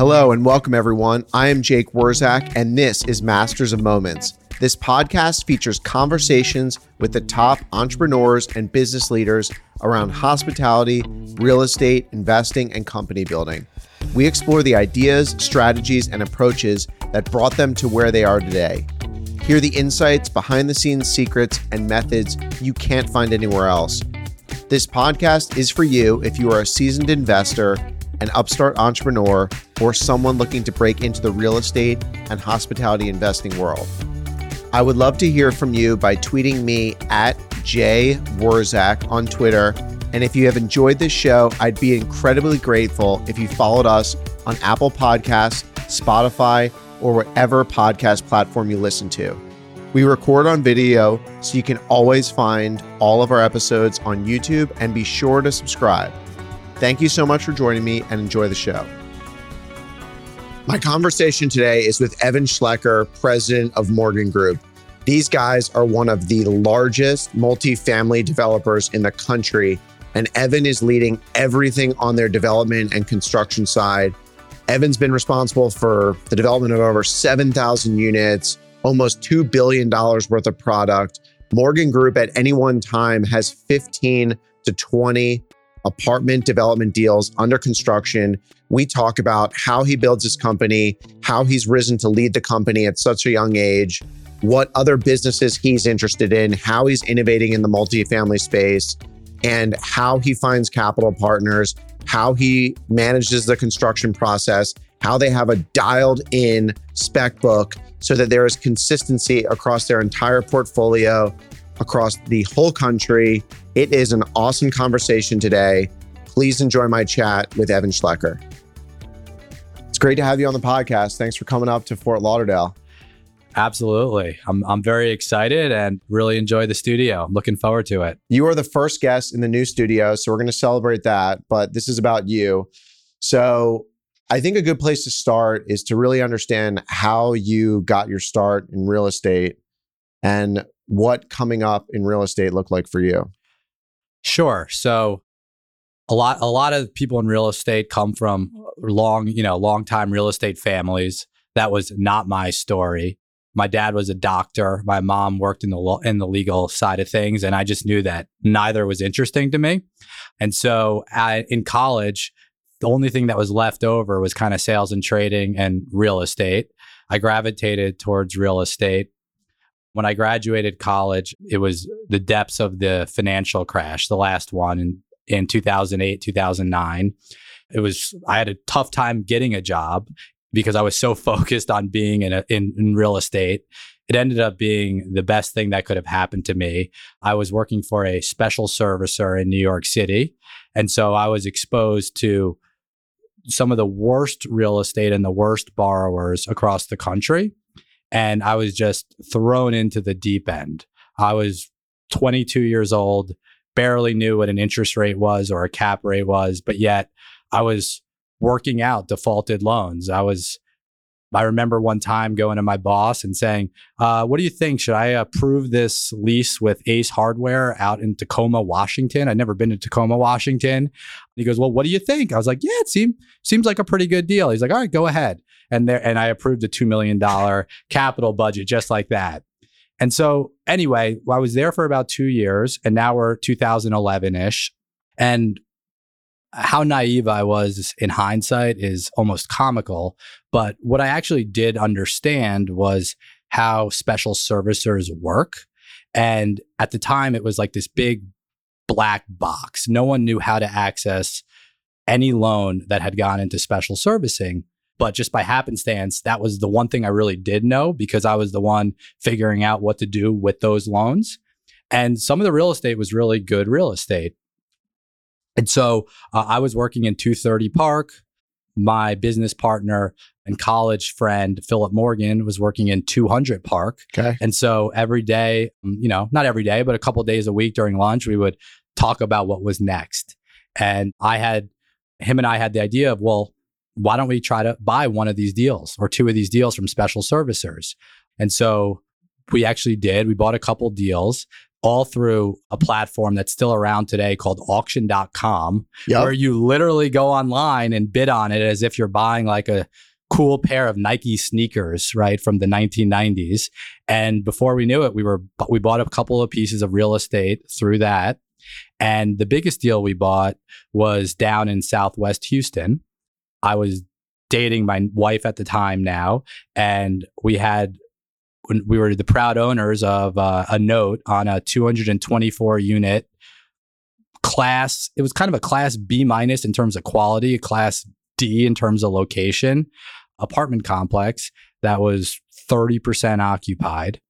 Hello and welcome, everyone. I am Jake Wurzak, and this is Masters of Moments. This podcast features conversations with the top entrepreneurs and business leaders around hospitality, real estate, investing, and company building. We explore the ideas, strategies, and approaches that brought them to where they are today. Hear the insights, behind the scenes secrets, and methods you can't find anywhere else. This podcast is for you if you are a seasoned investor, an upstart entrepreneur, or someone looking to break into the real estate and hospitality investing world. I would love to hear from you by tweeting me at jwurzak on Twitter. And if you have enjoyed this show, I'd be incredibly grateful if you followed us on Apple Podcasts, Spotify, or whatever podcast platform you listen to. We record on video, so you can always find all of our episodes on YouTube and be sure to subscribe. Thank you so much for joining me and enjoy the show. My conversation today is with Evan Schlecker, president of Morgan Group. These guys are one of the largest multifamily developers in the country, and Evan is leading everything on their development and construction side. Evan's been responsible for the development of over 7,000 units, almost $2 billion worth of product. Morgan Group at any one time has 15 to 20 apartment development deals under construction. We talk about how he builds his company, how he's risen to lead the company at such a young age, what other businesses he's interested in, how he's innovating in the multifamily space, and how he finds capital partners, how he manages the construction process, how they have a dialed in spec book so that there is consistency across their entire portfolio, across the whole country. It is an awesome conversation today. Please enjoy my chat with Evan Schlecker. It's great to have you on the podcast. Thanks for coming up to Fort Lauderdale. Absolutely. I'm, I'm very excited and really enjoy the studio. I'm looking forward to it. You are the first guest in the new studio, so we're going to celebrate that, but this is about you. So, I think a good place to start is to really understand how you got your start in real estate and what coming up in real estate looked like for you. Sure. So a lot a lot of people in real estate come from long, you know, long time real estate families. That was not my story. My dad was a doctor. My mom worked in the lo- in the legal side of things, and I just knew that neither was interesting to me. And so, I, in college, the only thing that was left over was kind of sales and trading and real estate. I gravitated towards real estate. When I graduated college, it was the depths of the financial crash, the last one in, in 2008, 2009. It was, I had a tough time getting a job because I was so focused on being in, a, in, in real estate. It ended up being the best thing that could have happened to me. I was working for a special servicer in New York City. And so I was exposed to some of the worst real estate and the worst borrowers across the country. And I was just thrown into the deep end. I was 22 years old, barely knew what an interest rate was or a cap rate was, but yet I was working out defaulted loans. I was, I remember one time going to my boss and saying, uh, What do you think? Should I approve this lease with Ace Hardware out in Tacoma, Washington? I'd never been to Tacoma, Washington. He goes, Well, what do you think? I was like, Yeah, it seems seems like a pretty good deal. He's like, All right, go ahead. And there, and I approved a $2 million capital budget just like that. And so, anyway, I was there for about two years, and now we're 2011 ish. And how naive I was in hindsight is almost comical. But what I actually did understand was how special servicers work. And at the time, it was like this big black box. No one knew how to access any loan that had gone into special servicing. But just by happenstance, that was the one thing I really did know because I was the one figuring out what to do with those loans. And some of the real estate was really good real estate. And so uh, I was working in 230 Park. My business partner and college friend, Philip Morgan, was working in 200 Park. Okay. And so every day, um, you know, not every day, but a couple days a week during lunch, we would talk about what was next. And I had, him and I had the idea of, well, why don't we try to buy one of these deals or two of these deals from special servicers? And so we actually did. We bought a couple deals, all through a platform that's still around today called auction.com, Yep. where you literally go online and bid on it as if you're buying like a cool pair of Nike sneakers, right, from the 1990s. And before we knew it, we were we bought a couple of pieces of real estate through that. And the biggest deal we bought was down in Southwest Houston. I was dating my wife at the time now, and we had we were the proud owners of uh, a note on a 224 unit class. It was kind of a class B minus in terms of quality, a class D in terms of location apartment complex that was 30% occupied.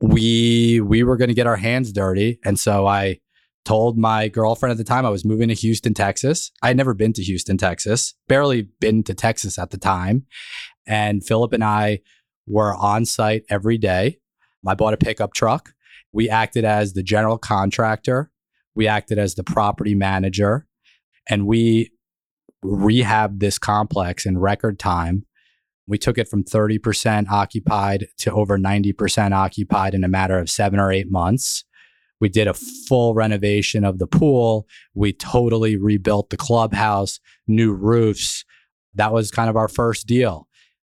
We we were going to get our hands dirty and so I told my girlfriend at the time I was moving to Houston, Texas. I had never been to Houston, Texas. Barely been to Texas at the time. And Philip and I were on site every day. I bought a pickup truck. We acted as the general contractor. We acted as the property manager and we rehabbed this complex in record time. We took it from 30% occupied to over 90% occupied in a matter of seven or eight months. We did a full renovation of the pool. We totally rebuilt the clubhouse, new roofs. That was kind of our first deal.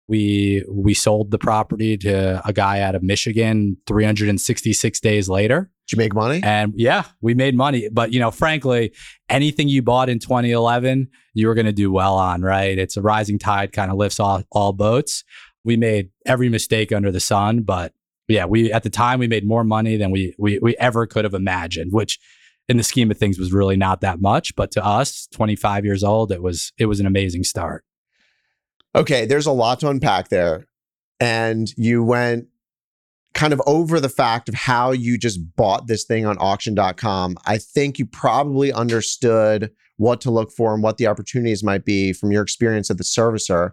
We we sold the property to a guy out of Michigan 366 days later. Did you make money? And yeah, we made money. But, you know, frankly, anything you bought in 2011, you were going to do well on, right? It's a rising tide kind of lifts all, all boats. We made every mistake under the sun, but yeah, we at the time we made more money than we we we ever could have imagined, which in the scheme of things was really not that much, but to us, 25 years old, it was it was an amazing start. Okay, there's a lot to unpack there. And you went kind of over the fact of how you just bought this thing on auction.com. I think you probably understood what to look for and what the opportunities might be from your experience at the servicer.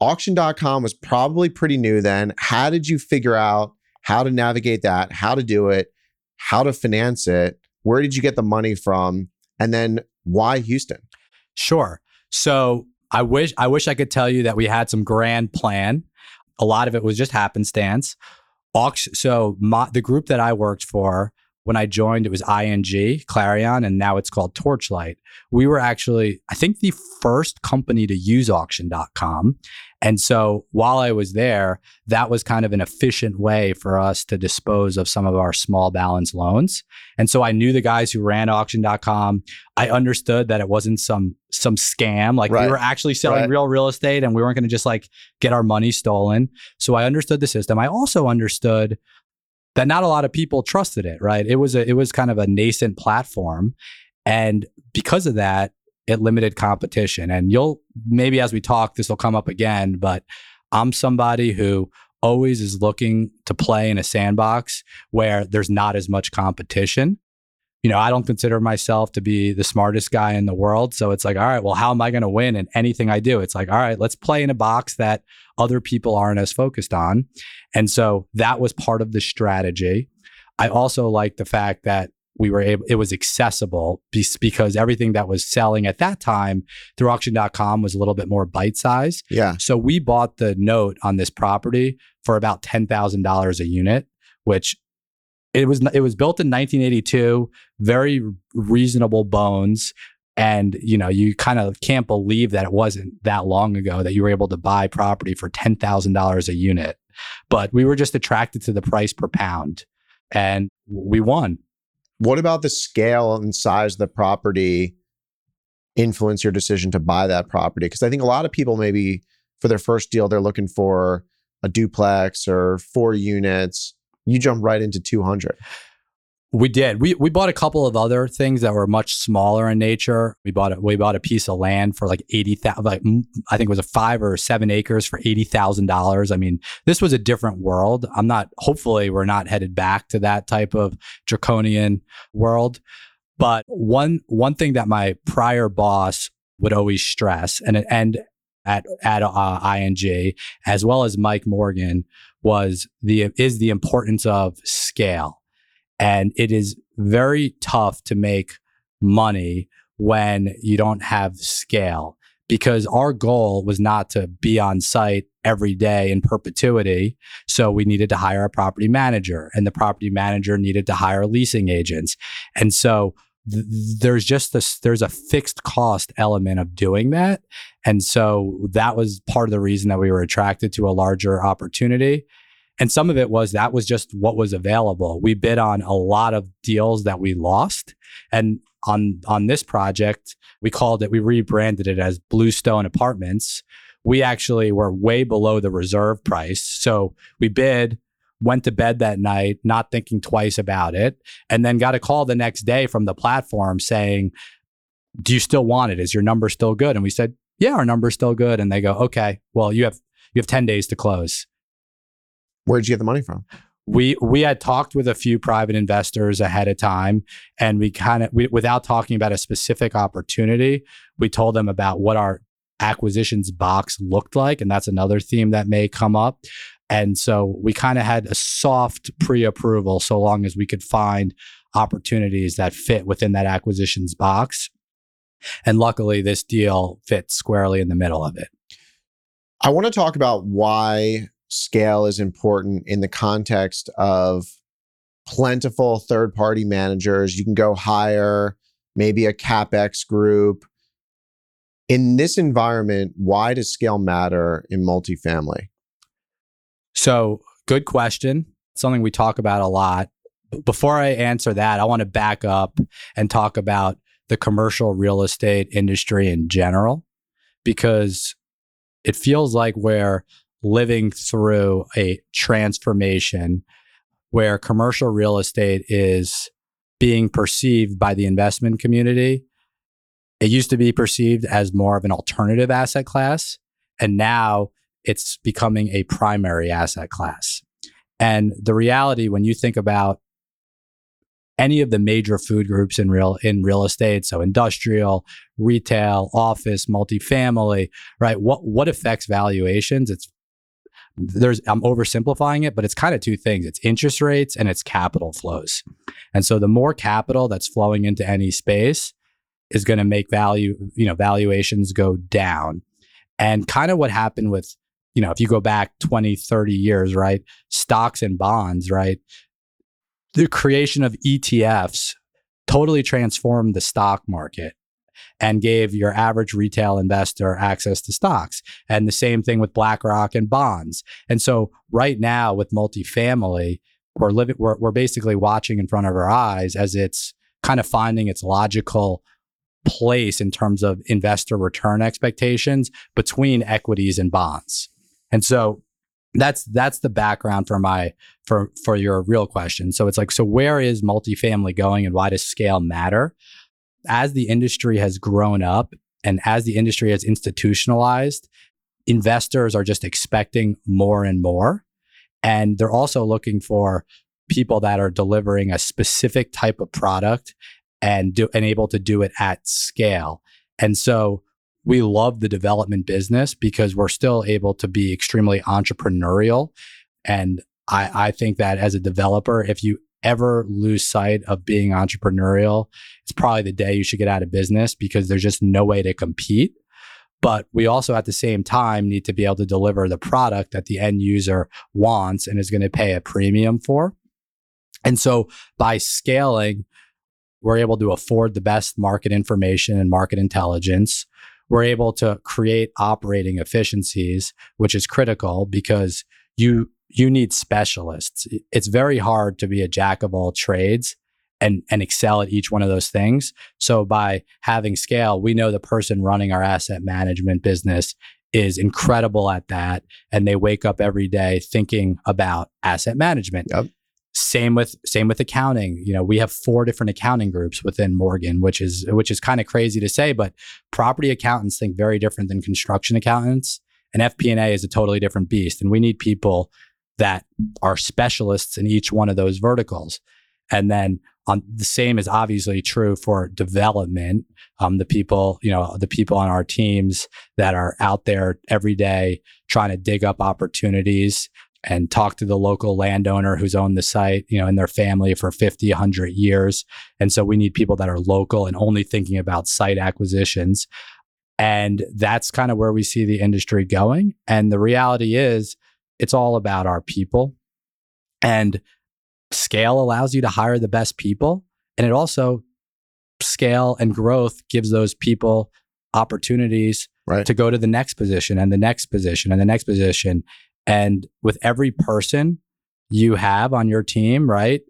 Auction.com was probably pretty new then. How did you figure out how to navigate that, how to do it, how to finance it? Where did you get the money from? And then why Houston? Sure. So I wish I wish I could tell you that we had some grand plan. A lot of it was just happenstance. Auction, so my, the group that I worked for when I joined, it was ING, Clarion, and now it's called Torchlight. We were actually, I think, the first company to use auction.com. And so while I was there, that was kind of an efficient way for us to dispose of some of our small balance loans. And so I knew the guys who ran auction.com. I understood that it wasn't some some scam. Like Right. we were actually selling Right. real real estate and we weren't going to just like get our money stolen. So I understood the system. I also understood that not a lot of people trusted it, right? It was a it was kind of a nascent platform. And because of that, it limited competition. And you'll maybe as we talk, this will come up again, but I'm somebody who always is looking to play in a sandbox where there's not as much competition. You know, I don't consider myself to be the smartest guy in the world. So it's like, all right, well, how am I going to win in anything I do? It's like, all right, let's play in a box that other people aren't as focused on. And so that was part of the strategy. I also like the fact that we were able, it was accessible because everything that was selling at that time through auction.com was a little bit more bite size. Yeah. So we bought the note on this property for about $10,000 a unit, which it was it was built in 1982, very reasonable bones and you know you kind of can't believe that it wasn't that long ago that you were able to buy property for $10,000 a unit. But we were just attracted to the price per pound and we won. What about the scale and size of the property influence your decision to buy that property? Because I think a lot of people maybe for their first deal they're looking for a duplex or four units. You jump right into 200. We did. We we bought a couple of other things that were much smaller in nature. We bought a, we bought a piece of land for like eighty thousand. Like I think it was a five or seven acres for eighty thousand dollars. I mean, this was a different world. I'm not. Hopefully, we're not headed back to that type of draconian world. But one one thing that my prior boss would always stress, and and at at uh, ING as well as Mike Morgan was the is the importance of scale. And it is very tough to make money when you don't have scale because our goal was not to be on site every day in perpetuity. So we needed to hire a property manager, and the property manager needed to hire leasing agents. And so th- there's just this there's a fixed cost element of doing that. And so that was part of the reason that we were attracted to a larger opportunity. And some of it was that was just what was available. We bid on a lot of deals that we lost. And on on this project we called it we rebranded it as bluestone apartments. We actually were way below the reserve price. So we bid went to bed that night not thinking twice about it and then got a call the next day from the platform saying do you still want it? Is your number still good? And we said yeah our number's still good. And they go okay well you have you have 10 days to close. Where'd you get the money from? we we had talked with a few private investors ahead of time and we kind of without talking about a specific opportunity we told them about what our acquisitions box looked like and that's another theme that may come up and so we kind of had a soft pre-approval so long as we could find opportunities that fit within that acquisitions box and luckily this deal fits squarely in the middle of it I want to talk about why scale is important in the context of plentiful third party managers. You can go hire maybe a CapEx group. In this environment, why does scale matter in multifamily? So, good question. Something we talk about a lot. Before I answer that, I want to back up and talk about the commercial real estate industry in general, because it feels like we're living through a transformation where commercial real estate is being perceived by the investment community. It used to be perceived as more of an alternative asset class, and now it's becoming a primary asset class. And the reality, when you think about any of the major food groups in real in real estate, so industrial, retail, office, multifamily, right? What what affects valuations? It's there's I'm oversimplifying it, but it's kind of two things. It's interest rates and it's capital flows. And so the more capital that's flowing into any space is going to make value, you know, valuations go down. And kind of what happened with, you know, if you go back 20, 30 years, right? Stocks and bonds, right? The creation of ETFs totally transformed the stock market and gave your average retail investor access to stocks. And the same thing with BlackRock and bonds. And so right now with multifamily, we're living we're, we're basically watching in front of our eyes as it's kind of finding its logical place in terms of investor return expectations between equities and bonds. And so that's that's the background for my for for your real question. So it's like so where is multifamily going and why does scale matter? As the industry has grown up and as the industry has institutionalized, investors are just expecting more and more and they're also looking for people that are delivering a specific type of product and do and able to do it at scale. And so we love the development business because we're still able to be extremely entrepreneurial. And I, I think that as a developer, if you ever lose sight of being entrepreneurial, it's probably the day you should get out of business because there's just no way to compete. But we also, at the same time, need to be able to deliver the product that the end user wants and is going to pay a premium for. And so by scaling, we're able to afford the best market information and market intelligence. We're able to create operating efficiencies, which is critical because you you need specialists. It's very hard to be a jack of all trades and and excel at each one of those things. So by having scale, we know the person running our asset management business is incredible at that and they wake up every day thinking about asset management. Yep. Same with same with accounting. You know, we have four different accounting groups within Morgan, which is which is kind of crazy to say, but property accountants think very different than construction accountants, and FP&A is a totally different beast. And we need people that are specialists in each one of those verticals. And then on the same is obviously true for development. Um, the people, you know, the people on our teams that are out there every day trying to dig up opportunities and talk to the local landowner who's owned the site, you know, in their family for 50, 100 years. And so we need people that are local and only thinking about site acquisitions. And that's kind of where we see the industry going. And the reality is, it's all about our people. And scale allows you to hire the best people. And it also, scale and growth gives those people opportunities Right. to go to the next position and the next position and the next position. And with every person you have on your team, right,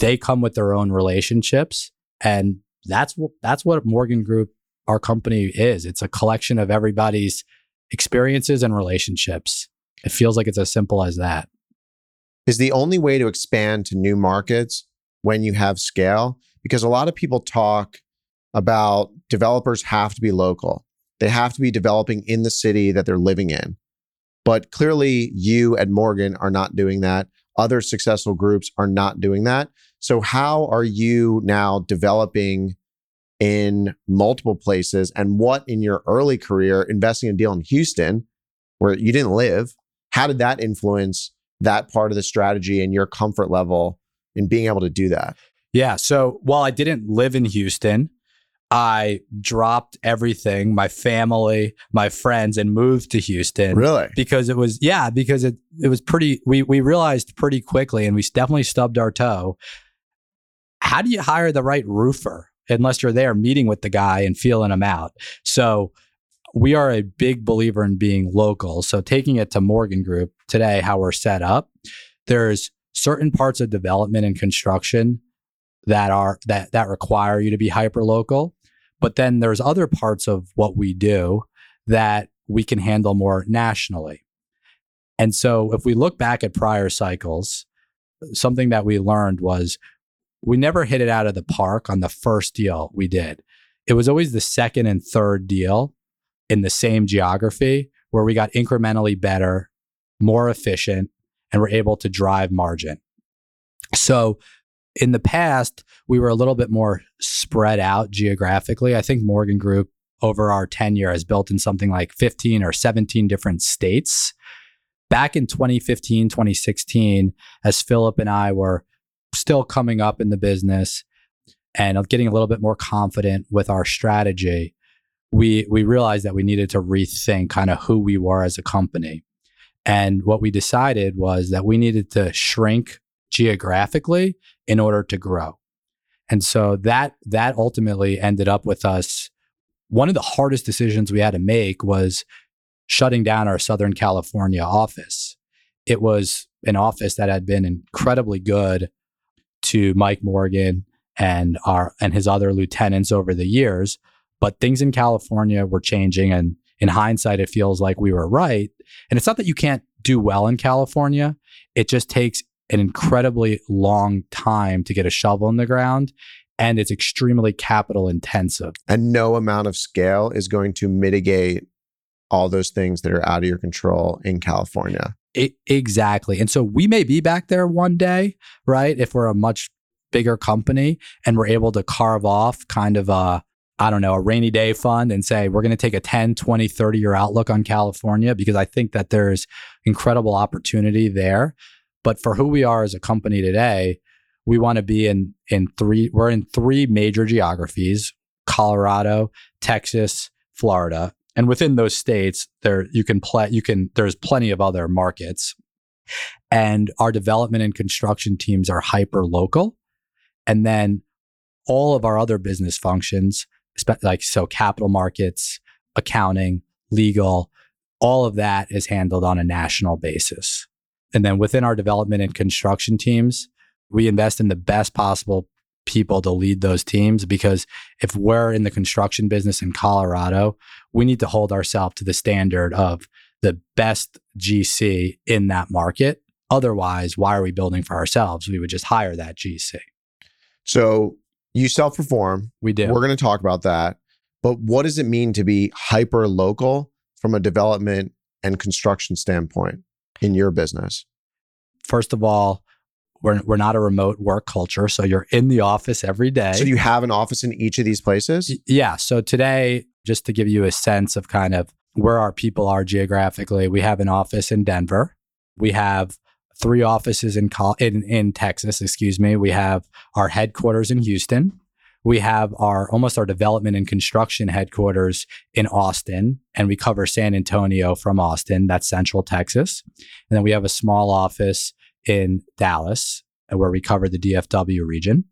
they come with their own relationships. And that's what that's what Morgan Group, our company, is. It's a collection of everybody's experiences and relationships. It feels like it's as simple as that. is the only way to expand to new markets when you have scale because a lot of people talk about developers have to be local they have to be developing in the city that they're living in but clearly you and morgan are not doing that other successful groups are not doing that so how are you now developing in multiple places and what in your early career investing a deal in houston where you didn't live how did that influence that part of the strategy and your comfort level in being able to do that. Yeah. So while I didn't live in Houston, I dropped everything, my family, my friends, and moved to Houston. Really? because it was yeah because it it was pretty we we realized pretty quickly and we definitely stubbed our toe how do you hire the right roofer unless you're there meeting with the guy and feeling him out so we are a big believer in being local so taking it to morgan group today how we're set up there's certain parts of development and construction that are that that require you to be hyper local but then there's other parts of what we do that we can handle more nationally. And so if we look back at prior cycles, something that we learned was we never hit it out of the park on the first deal we did. It was always the second and third deal in the same geography where we got incrementally better, more efficient, and were able to drive margin. So in the past, we were a little bit more spread out geographically. I think Morgan Group over our tenure has built in something like 15 or 17 different states. Back in 2015, 2016, as Philip and I were still coming up in the business and getting a little bit more confident with our strategy, we we realized that we needed to rethink kind of who we were as a company. And what we decided was that we needed to shrink geographically in order to grow. And so that that ultimately ended up with us one of the hardest decisions we had to make was shutting down our Southern California office. It was an office that had been incredibly good to Mike Morgan and our and his other lieutenants over the years, but things in California were changing and in hindsight it feels like we were right. And it's not that you can't do well in California, it just takes an incredibly long time to get a shovel in the ground and it's extremely capital intensive. And no amount of scale is going to mitigate all those things that are out of your control in California. I- exactly. And so we may be back there one day, right? If we're a much bigger company and we're able to carve off kind of a, I don't know, a rainy day fund and say, we're going to take a 10, 20, 30 year outlook on California because I think that there's incredible opportunity there. But for who we are as a company today, we want to be in in three we're in three major geographies colorado texas florida. And within those states there you can play you can there's plenty of other markets. And our development and construction teams are hyper local and then all of our other business functions like so capital markets accounting legal all of that is handled on a national basis and then within our development and construction teams we invest in the best possible people to lead those teams because if we're in the construction business in Colorado, we need to hold ourselves to the standard of the best GC in that market. Otherwise, why are we building for ourselves? We would just hire that GC. So you self perform. We do. We're going to talk about that. But what does it mean to be hyper local from a development and construction standpoint in your business? First of all, we're, we're not a remote work culture. So you're in the office every day. So you have an office in each of these places? Y- Yeah. So today, just to give you a sense of kind of where our people are geographically, we have an office in Denver. We have three offices in in in Texas. Excuse me. We have our headquarters in Houston. We have our almost our development and construction headquarters in Austin, and we cover San Antonio from Austin. That's Central Texas. And then we have a small office in Dallas uh, where we cover the DFW region.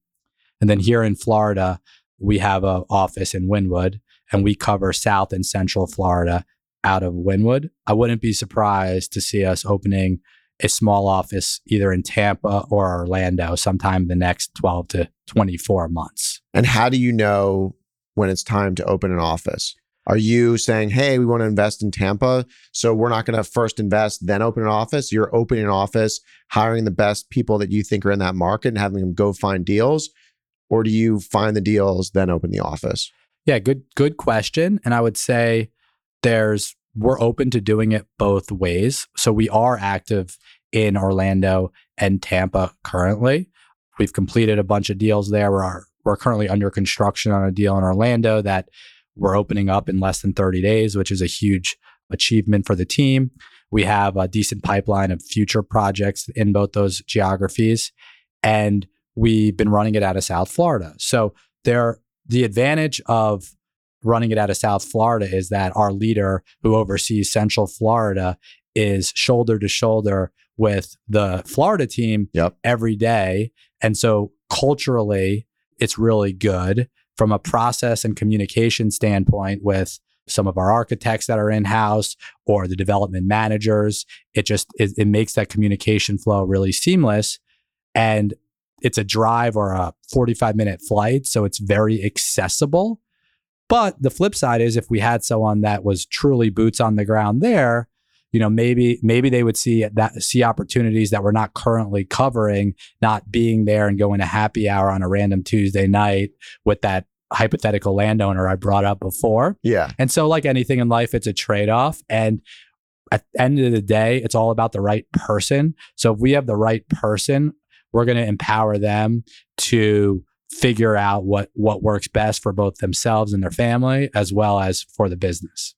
And then here in Florida, we have an office in Wynwood and we cover South and Central Florida out of Wynwood. I wouldn't be surprised to see us opening a small office either in Tampa or Orlando sometime in the next 12 to 24 months. And how do you know when it's time to open an office? Are you saying, hey, we want to invest in Tampa, so we're not going to first invest, then open an office? You're opening an office, hiring the best people that you think are in that market and having them go find deals? Or do you find the deals, then open the office? Yeah, good, good question. And I would say there's we're open to doing it both ways. So we are active in Orlando and Tampa currently. We've completed a bunch of deals there. We're we're currently under construction on a deal in Orlando that we're opening up in less than 30 days, which is a huge achievement for the team. We have a decent pipeline of future projects in both those geographies. And we've been running it out of South Florida. So there the advantage of running it out of South Florida is that our leader who oversees Central Florida is shoulder to shoulder with the Florida team yep. every day. And so culturally, it's really good from a process and communication standpoint with some of our architects that are in house or the development managers. It just it, it makes that communication flow really seamless. And it's a drive or a 45 minute flight. So it's very accessible but the flip side is if we had someone that was truly boots on the ground there, you know, maybe maybe they would see that see opportunities that we're not currently covering, not being there and going to happy hour on a random Tuesday night with that hypothetical landowner I brought up before. Yeah. And so like anything in life, it's a trade-off. And at the end of the day, it's all about the right person. So if we have the right person, we're going to empower them to figure out what what works best for both themselves and their family as well as for the business.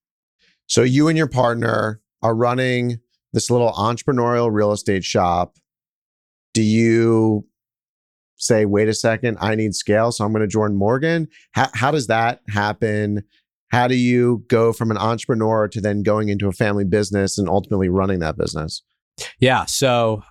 So you and your partner are running this little entrepreneurial real estate shop. Do you say, wait a second, I need scale, so I'm going to join Morgan? How, how does that happen? How do you go from an entrepreneur to then going into a family business and ultimately running that business? Yeah. So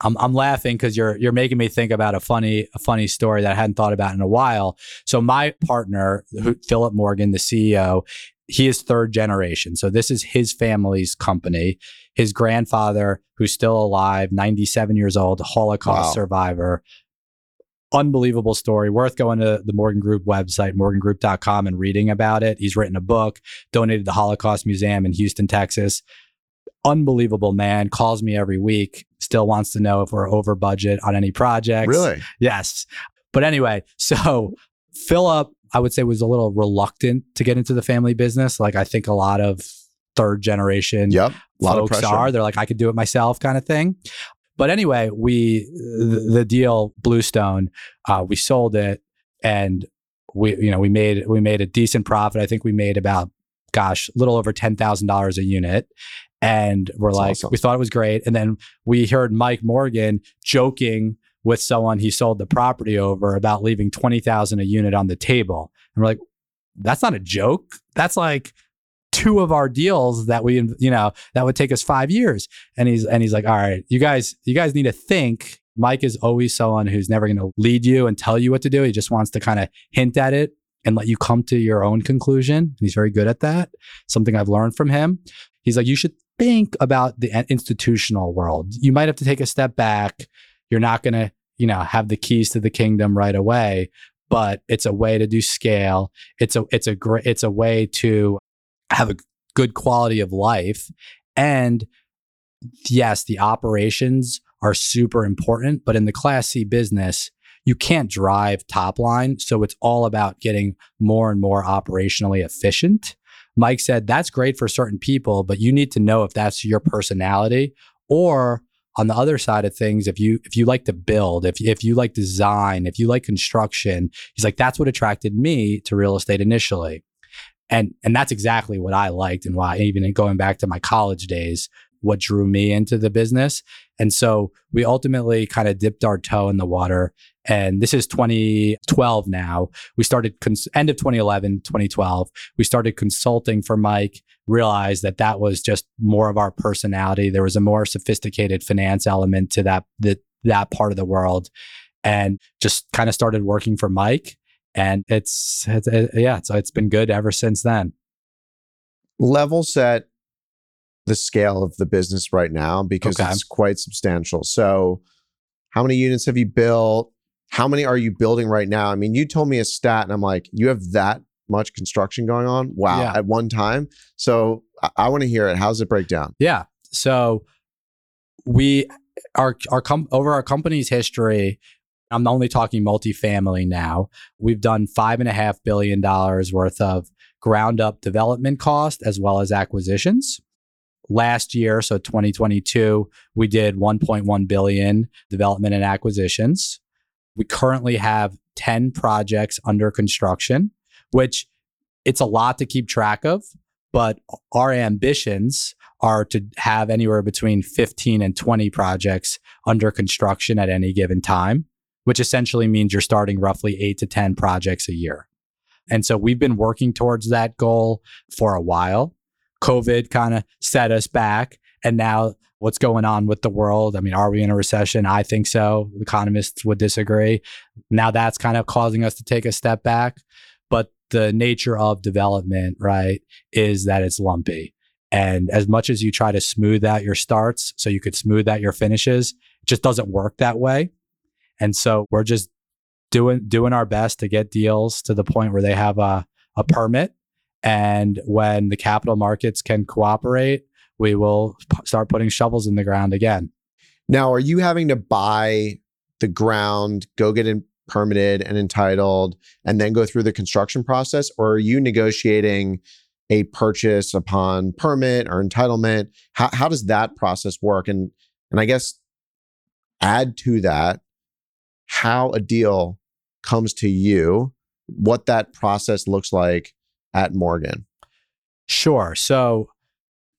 I'm, I'm laughing because you're you're making me think about a funny a funny story that I hadn't thought about in a while. So my partner, Philip Morgan, the CEO, he is third generation. So this is his family's company. His grandfather, who's still alive, 97 years old, Holocaust wow. survivor. Unbelievable story. Worth going to the Morgan Group website, morgangroup.com, and reading about it. He's written a book, donated to the Holocaust Museum in Houston, Texas unbelievable man calls me every week still wants to know if we're over budget on any projects. Really? Yes. But anyway so philip i would say was a little reluctant to get into the family business. Like i think a lot of third generation yep a lot folks are. They're like i could do it myself kind of thing. But anyway we the, the deal bluestone uh, we sold it and we you know we made we made a decent profit. I think we made about gosh, a little over $10,000 a unit. And we're That's like, awesome. we thought it was great. And then we heard Mike Morgan joking with someone he sold the property over about leaving 20,000 a unit on the table. And we're like, that's not a joke. That's like two of our deals that we, you know, that would take us five years. And he's, and he's like, all right, you guys, you guys need to think. Mike is always someone who's never going to lead you and tell you what to do. He just wants to kind of hint at it and let you come to your own conclusion. He's very good at that. Something I've learned from him. He's like, you should think about the institutional world. You might have to take a step back. You're not going to, you know, have the keys to the kingdom right away, but it's a way to do scale. It's a it's a great it's a way to have a good quality of life and yes, the operations are super important, but in the class C business, you can't drive top line. So it's all about getting more and more operationally efficient. Mike said that's great for certain people, but you need to know if that's your personality or on the other side of things, if you if you like to build, if if you like design, if you like construction, he's like that's what attracted me to real estate initially, and and that's exactly what I liked and why even going back to my college days, what drew me into the business. And so we ultimately kind of dipped our toe in the water. And this is 2012 now. We started cons- end of 2011, 2012. We started consulting for Mike, realized that that was just more of our personality. There was a more sophisticated finance element to that, that, that part of the world. And just kind of started working for Mike. And it's, it's it, yeah, so it's been good ever since then. Level set the scale of the business right now because okay. it's quite substantial. So, how many units have you built? How many are you building right now? I mean, you told me a stat, and I'm like, you have that much construction going on? Wow, yeah. at one time. So, I, I want to hear it. How does it break down? Yeah. So, we our our com- over our company's history. I'm only talking multifamily now. We've done five and a half billion dollars worth of ground up development cost as well as acquisitions last year, so 2022, we did 1.1 billion development and acquisitions. We currently have 10 projects under construction, which it's a lot to keep track of, but our ambitions are to have anywhere between 15 and 20 projects under construction at any given time, which essentially means you're starting roughly 8 to 10 projects a year. And so we've been working towards that goal for a while. COVID kind of set us back. And now what's going on with the world? I mean, are we in a recession? I think so. Economists would disagree. Now that's kind of causing us to take a step back. But the nature of development, right, is that it's lumpy. And as much as you try to smooth out your starts so you could smooth out your finishes, it just doesn't work that way. And so we're just doing doing our best to get deals to the point where they have a, a permit and when the capital markets can cooperate, we will p- start putting shovels in the ground again. Now, are you having to buy the ground, go get it permitted and entitled, and then go through the construction process? Or are you negotiating a purchase upon permit or entitlement? How, how does that process work? And, and I guess add to that how a deal comes to you, what that process looks like at Morgan? Sure. So,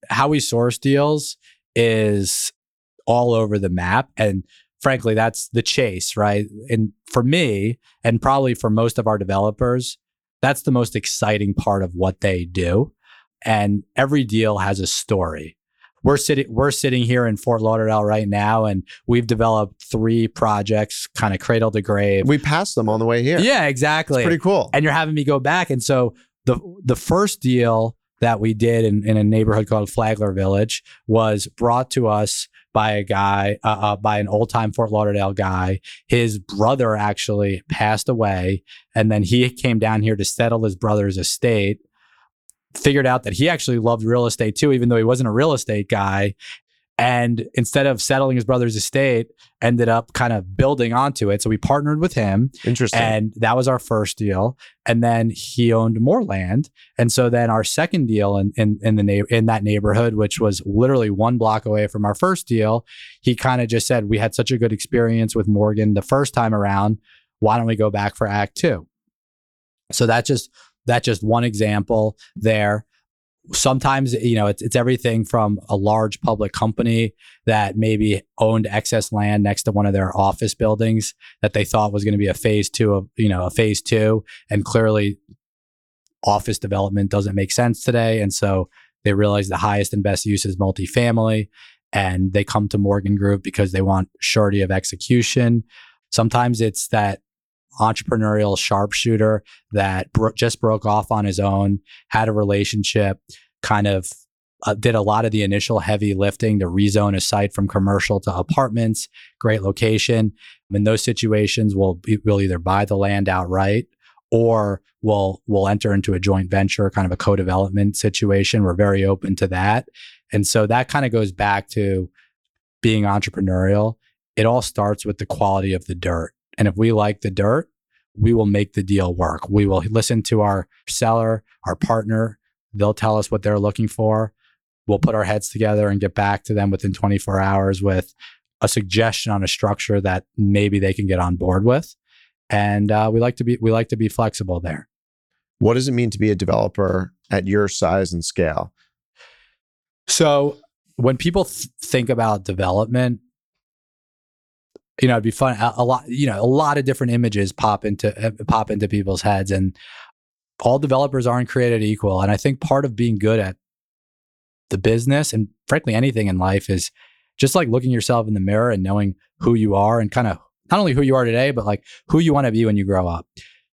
how we source deals is all over the map. And frankly, that's the chase, right? And for me, and probably for most of our developers, that's the most exciting part of what they do. And every deal has a story. We're sitting we're sitting here in Fort Lauderdale right now, and we've developed three projects, kind of cradle to grave. We passed them on the way here. Yeah, exactly. It's pretty cool. And you're having me go back, and so the the first deal that we did in, in a neighborhood called Flagler Village was brought to us by a guy, uh, uh, by an old time Fort Lauderdale guy. His brother actually passed away, and then he came down here to settle his brother's estate. Figured out that he actually loved real estate too, even though he wasn't a real estate guy and instead of settling his brother's estate ended up kind of building onto it. So we partnered with him. Interesting. And that was our first deal. And then he owned more land. And so then our second deal in in, in the na- in that neighborhood which was literally one block away from our first deal he kind of just said we had such a good experience with morgan the first time around. Why don't we go back for act two? So that's just that's just one example there sometimes you know it's, it's everything from a large public company that maybe owned excess land next to one of their office buildings that they thought was going to be a phase two of you know a phase two. And clearly office development doesn't make sense today. And so they realize the highest and best use is multifamily. And they come to morgan group because they want surety of execution. Sometimes it's that entrepreneurial sharpshooter that bro- just broke off on his own, had a relationship, kind of uh, did a lot of the initial heavy lifting to rezone a site from commercial to apartments. Great location. In those situations, we'll we'll either buy the land outright or we'll we'll enter into a joint venture, kind of a co-development situation. We're very open to that, and so that kind of goes back to being entrepreneurial. It all starts with the quality of the dirt. And if we like the dirt, we will make the deal work. We will listen to our seller, our partner. They'll tell us what they're looking for. We'll put our heads together and get back to them within 24 hours with a suggestion on a structure that maybe they can get on board with. And uh, we like to be we like to be flexible there. What does it mean to be a developer at your size and scale? So when people th- think about development, you know, it'd be fun. A, a, lot, you know, a lot of different images pop into uh, pop into people's heads, and all developers aren't created equal. And I think part of being good at the business and frankly anything in life is just like looking yourself in the mirror and knowing who you are and kind of not only who you are today, but like who you want to be when you grow up.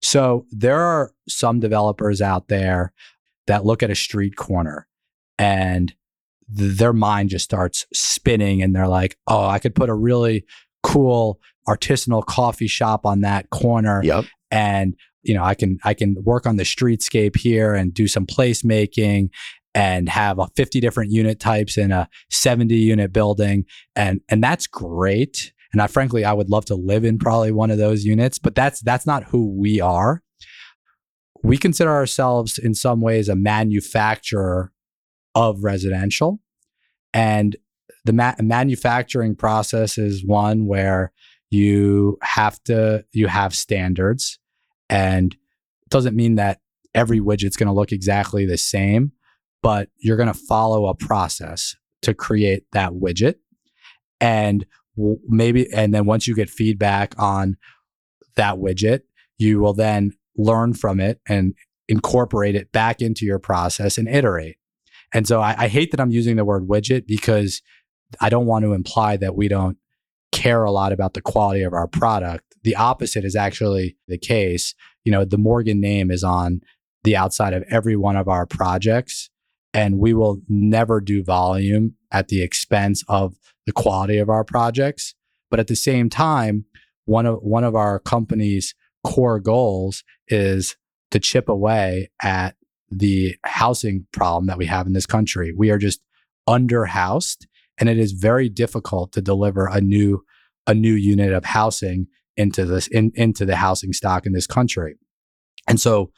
So there are some developers out there that look at a street corner and th- their mind just starts spinning and they're like, oh, I could put a really cool artisanal coffee shop on that corner. Yep. And you know, I can I can work on the streetscape here and do some placemaking and have a 50 different unit types in a 70 unit building and and that's great and I frankly I would love to live in probably one of those units but that's that's not who we are we consider ourselves in some ways a manufacturer of residential and the ma- manufacturing process is one where you have to you have standards and it doesn't mean that every widget's going to look exactly the same but you're going to follow a process to create that widget. And maybe, and then once you get feedback on that widget, you will then learn from it and incorporate it back into your process and iterate. And so I, I hate that I'm using the word widget because I don't want to imply that we don't care a lot about the quality of our product. The opposite is actually the case. You know, the Morgan name is on the outside of every one of our projects and we will never do volume at the expense of the quality of our projects. But at the same time, one of one of our company's core goals is to chip away at the housing problem that we have in this country. We are just underhoused and it is very difficult to deliver a new a new unit of housing into this in, into the housing stock in this country. And so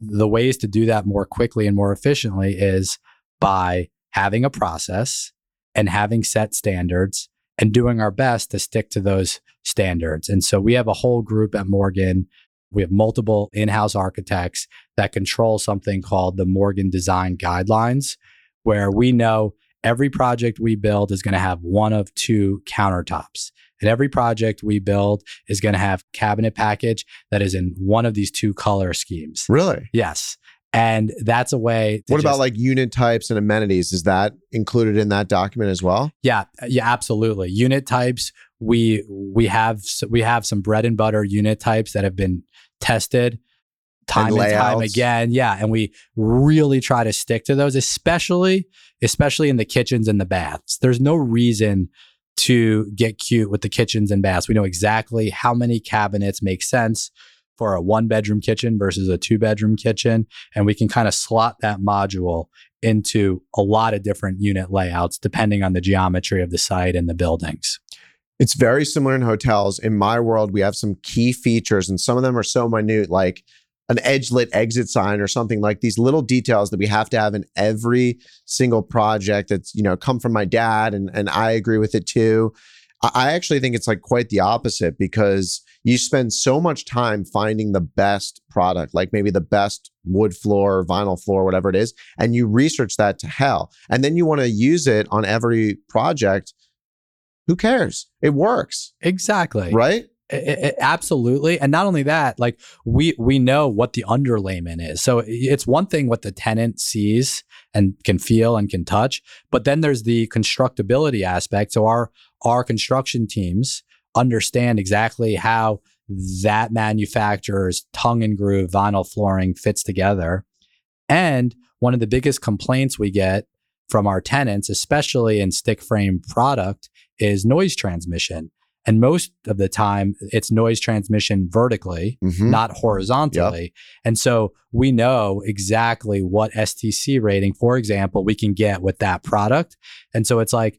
the ways to do that more quickly and more efficiently is by having a process and having set standards and doing our best to stick to those standards. And so we have a whole group at Morgan. We have multiple in house architects that control something called the Morgan Design Guidelines, where we know every project we build is going to have one of two countertops. And every project we build is going to have cabinet package that is in one of these two color schemes. Really? Yes. And that's a way. what about like unit types and amenities? Is that included in that document as well? Yeah, yeah, absolutely. Unit types. We we have we have some bread and butter unit types that have been tested time and, and time again. Yeah, and we really try to stick to those, especially especially in the kitchens and the baths. There's no reason to get cute with the kitchens and baths. We know exactly how many cabinets make sense for a one bedroom kitchen versus a two bedroom kitchen. And we can kind of slot that module into a lot of different unit layouts depending on the geometry of the site and the buildings. It's very similar in hotels. In my world, we have some key features, and some of them are so minute, like an edge lit exit sign or something like these little details that we have to have in every single project that's you know come from my dad and and I agree with it too. I actually think it's like quite the opposite because you spend so much time finding the best product, like maybe the best wood floor, vinyl floor, whatever it is, and you research that to hell. And then you want to use it on every project. Who cares? It works. Exactly. Right? It, it, absolutely. And not only that like we we know what the underlayment is. So it's one thing what the tenant sees and can feel and can touch but then there's the constructability aspect. So our our construction teams understand exactly how that manufacturer's tongue and groove vinyl flooring fits together. And one of the biggest complaints we get from our tenants especially in stick frame product is noise transmission and most of the time, it's noise transmission vertically, mm-hmm. not horizontally. Yep. And so we know exactly what STC rating, for example, we can get with that product. And so it's like,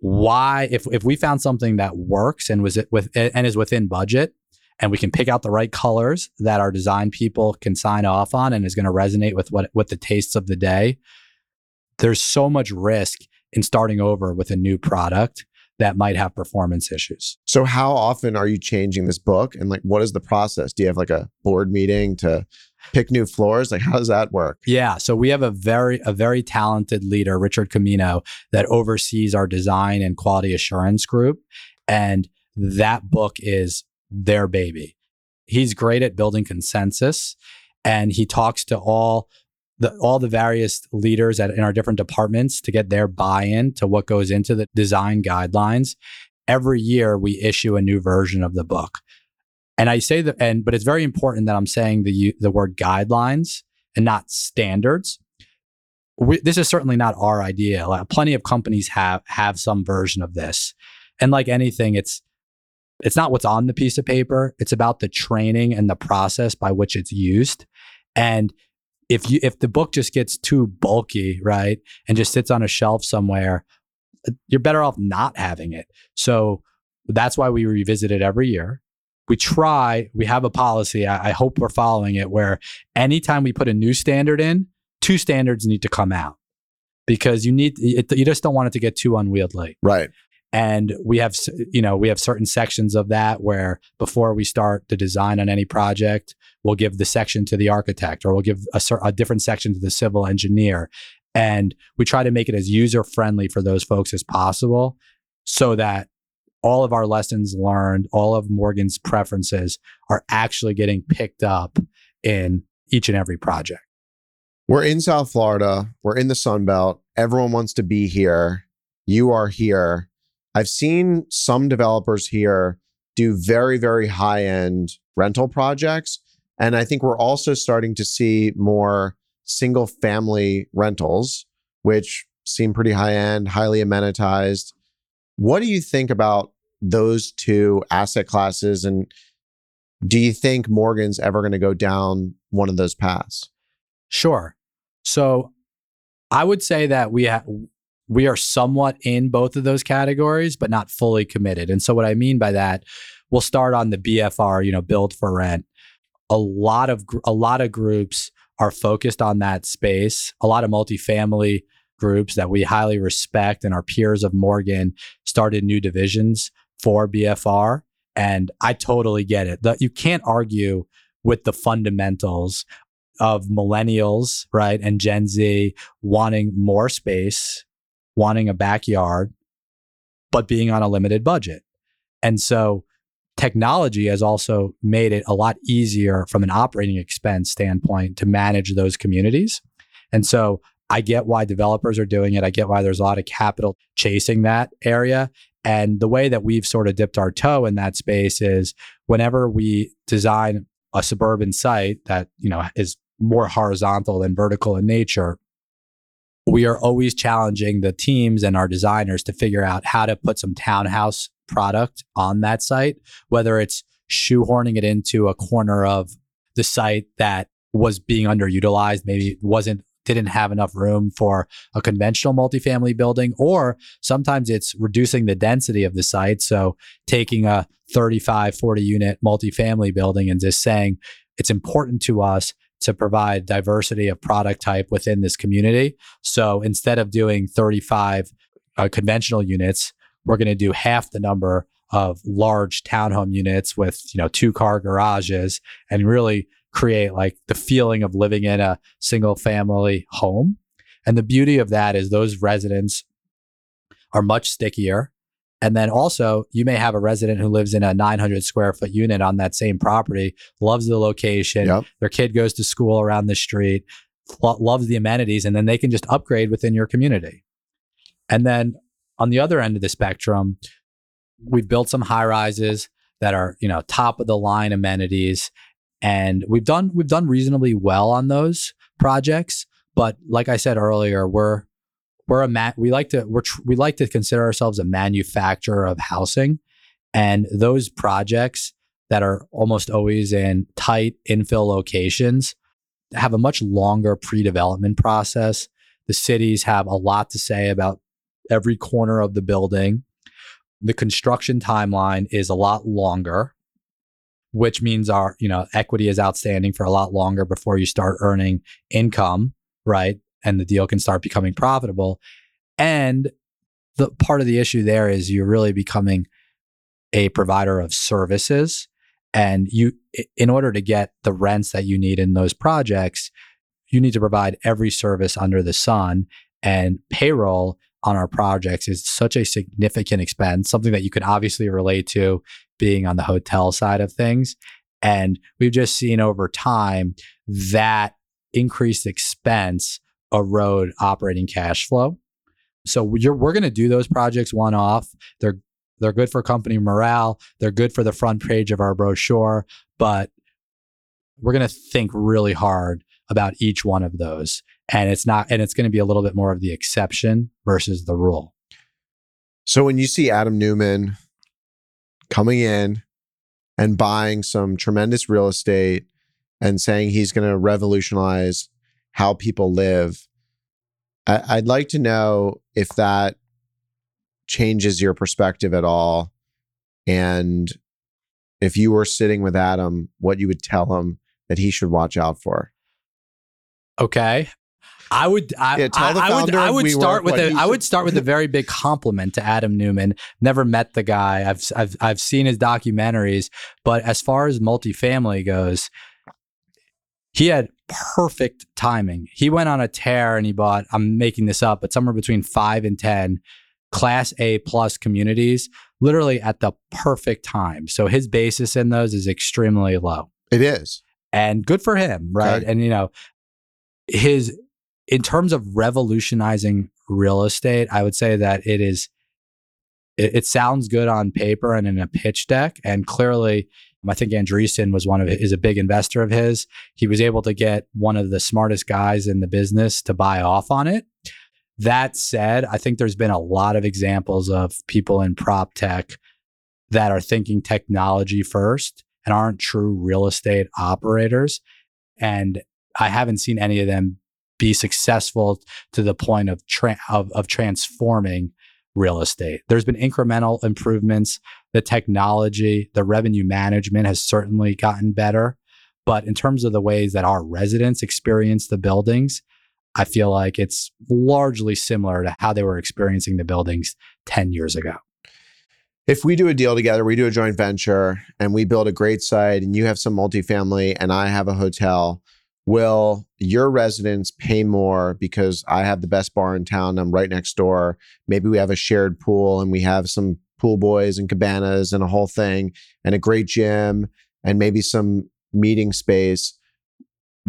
why, if, if we found something that works and was it with and is within budget, and we can pick out the right colors that our design people can sign off on and is going to resonate with what with the tastes of the day, there's so much risk in starting over with a new product that might have performance issues. So how often are you changing this book and like what is the process? Do you have like a board meeting to pick new floors? Like how does that work? Yeah, so we have a very a very talented leader, Richard Camino, that oversees our design and quality assurance group and that book is their baby. He's great at building consensus and he talks to all the all the various leaders at, in our different departments to get their buy-in to what goes into the design guidelines. Every year we issue a new version of the book. And I say that and but it's very important that I'm saying the the word guidelines and not standards. We, this is certainly not our idea. Like, plenty of companies have have some version of this. And like anything, it's it's not what's on the piece of paper. It's about the training and the process by which it's used. And if you if the book just gets too bulky, right, and just sits on a shelf somewhere, uh, you're better off not having it. So that's why we revisit it every year. We try, we have a policy. I, I hope we're following it where anytime we put a new standard in, two standards need to come out because you need it, you just don't want it to get too unwieldy. Right and we have you know we have certain sections of that where before we start the design on any project we'll give the section to the architect or we'll give a, a different section to the civil engineer. And we try to make it as user friendly for those folks as possible so that all of our lessons learned all of morgan's preferences are actually getting picked up in each and every project. We're in south florida. We're in the sun belt. Everyone wants to be here. You are here I've seen some developers here do very, very high end rental projects. And I think we're also starting to see more single family rentals, which seem pretty high end, highly amenitized. What do you think about those two asset classes? And do you think Morgan's ever going to go down one of those paths? Sure. So I would say that we have we are somewhat in both of those categories, but not fully committed. And so what I mean by that, we'll start on the BFR, you know, build for rent. A lot of a lot of groups are focused on that space. A lot of multifamily groups that we highly respect and our peers of Morgan started new divisions for BFR. And I totally get it. You can't argue with the fundamentals of millennials, right, and Gen Z wanting more space wanting a backyard, but being on a limited budget. And so technology has also made it a lot easier from an operating expense standpoint to manage those communities. And so I get why developers are doing it. I get why there's a lot of capital chasing that area. And the way that we've sort of dipped our toe in that space is whenever we design a suburban site that, you know, is more horizontal than vertical in nature, we are always challenging the teams and our designers to figure out how to put some townhouse product on that site, whether it's shoehorning it into a corner of the site that was being underutilized, maybe wasn't didn't have enough room for a conventional multifamily building, or sometimes it's reducing the density of the site. So taking a 35, 40 unit multifamily building and just saying it's important to us to provide diversity of product type within this community. So instead of doing 35 uh, conventional units, we're going to do half the number of large townhome units with, you know, two car garages and really create like the feeling of living in a single family home. And the beauty of that is those residents are much stickier. And then also, you may have a resident who lives in a 900 square foot unit on that same property, loves the location, yep. their kid goes to school around the street, lo- loves the amenities, and then they can just upgrade within your community. And then on the other end of the spectrum, we've built some high rises that are, you know, top of the line amenities. And we've done we've done reasonably well on those projects. But like I said earlier, we're we're a ma- we like to we're tr- we like to consider ourselves a manufacturer of housing, and those projects that are almost always in tight infill locations have a much longer pre-development process. The cities have a lot to say about every corner of the building. The construction timeline is a lot longer, which means our, you know, equity is outstanding for a lot longer before you start earning income, right? And the deal can start becoming profitable. And the part of the issue there is you're really becoming a provider of services. And you in order to get the rents that you need in those projects you need to provide every service under the sun. And payroll on our projects is such a significant expense something that you can obviously relate to being on the hotel side of things. And we've just seen over time that increased expense erode operating cash flow so we're going to do those projects one off. They're they're good for company morale. They're good for the front page of our brochure, but we're going to think really hard about each one of those. And it's not and it's going to be a little bit more of the exception versus the rule. So when you see Adam Neumann coming in and buying some tremendous real estate and saying he's going to revolutionize how people live, I, would like to know if that changes your perspective at all. And if you were sitting with Adam, what you would tell him that he should watch out for. Okay. I would I, yeah, I, I would I would start with a I would start with a very big compliment to Adam Neumann. Never met the guy. I've I've I've seen his documentaries, but as far as multifamily goes, he had perfect timing. He went on a tear and he bought, I'm making this up, but somewhere between five and 10 class A plus communities, literally at the perfect time. So his basis in those is extremely low. It is. And good for him, right? Okay. And, you know, his, in terms of revolutionizing real estate, I would say that it is, it, it sounds good on paper and in a pitch deck. And clearly, Um, I think Andreessen was one of is a big investor of his. He was able to get one of the smartest guys in the business to buy off on it. That said, I think there's been a lot of examples of people in prop tech that are thinking technology first and aren't true real estate operators. And I haven't seen any of them be successful to the point of tra- of, of transforming real estate. There's been incremental improvements. The technology, the revenue management has certainly gotten better. But in terms of the ways that our residents experience the buildings, I feel like it's largely similar to how they were experiencing the buildings 10 years ago. If we do a deal together, we do a joint venture and we build a great site and you have some multifamily and I have a hotel, will your residents pay more because I have the best bar in town? I'm right next door. Maybe we have a shared pool and we have some pool boys and cabanas and a whole thing and a great gym and maybe some meeting space.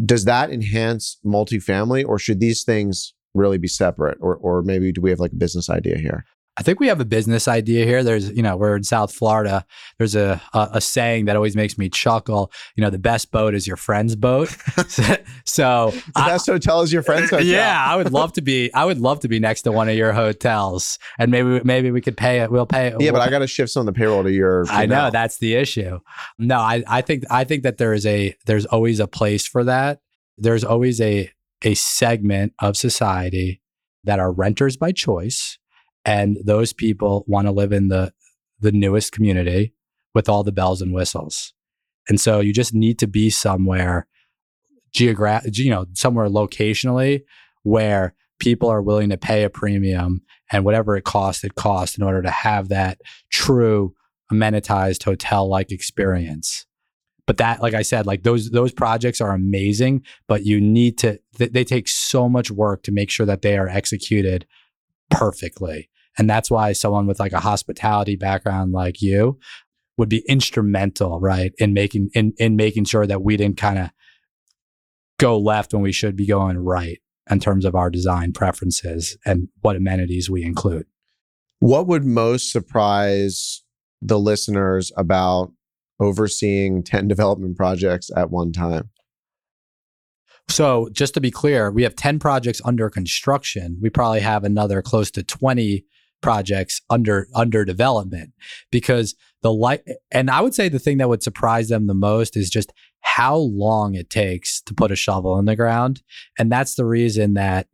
Does that enhance multifamily or should these things really be separate? Or, or maybe do we have like a business idea here? I think we have a business idea here. There's, you know, we're in South Florida. There's a, a, a saying that always makes me chuckle. You know, the best boat is your friend's boat. so the I, best hotel is your friend's hotel. Yeah, I would love to be. I would love to be next to one of your hotels, and maybe maybe we could pay it. We'll pay it. Yeah, we'll but I got to shift some of the payroll to your. I know that's the issue. No, I I think I think that there is a there's always a place for that. There's always a a segment of society that are renters by choice and those people want to live in the the newest community with all the bells and whistles. And so you just need to be somewhere geographic you know somewhere locationally where people are willing to pay a premium and whatever it costs it costs in order to have that true amenitized hotel like experience. But that like i said like those those projects are amazing but you need to they, they take so much work to make sure that they are executed perfectly and that's why someone with like a hospitality background like you would be instrumental, right, in making in in making sure that we didn't kind of go left when we should be going right in terms of our design preferences and what amenities we include. What would most surprise the listeners about overseeing 10 development projects at one time? So, just to be clear, we have 10 projects under construction. We probably have another close to 20 projects under under development because the light and I would say the thing that would surprise them the most is just how long it takes to put a shovel in the ground. And that's the reason that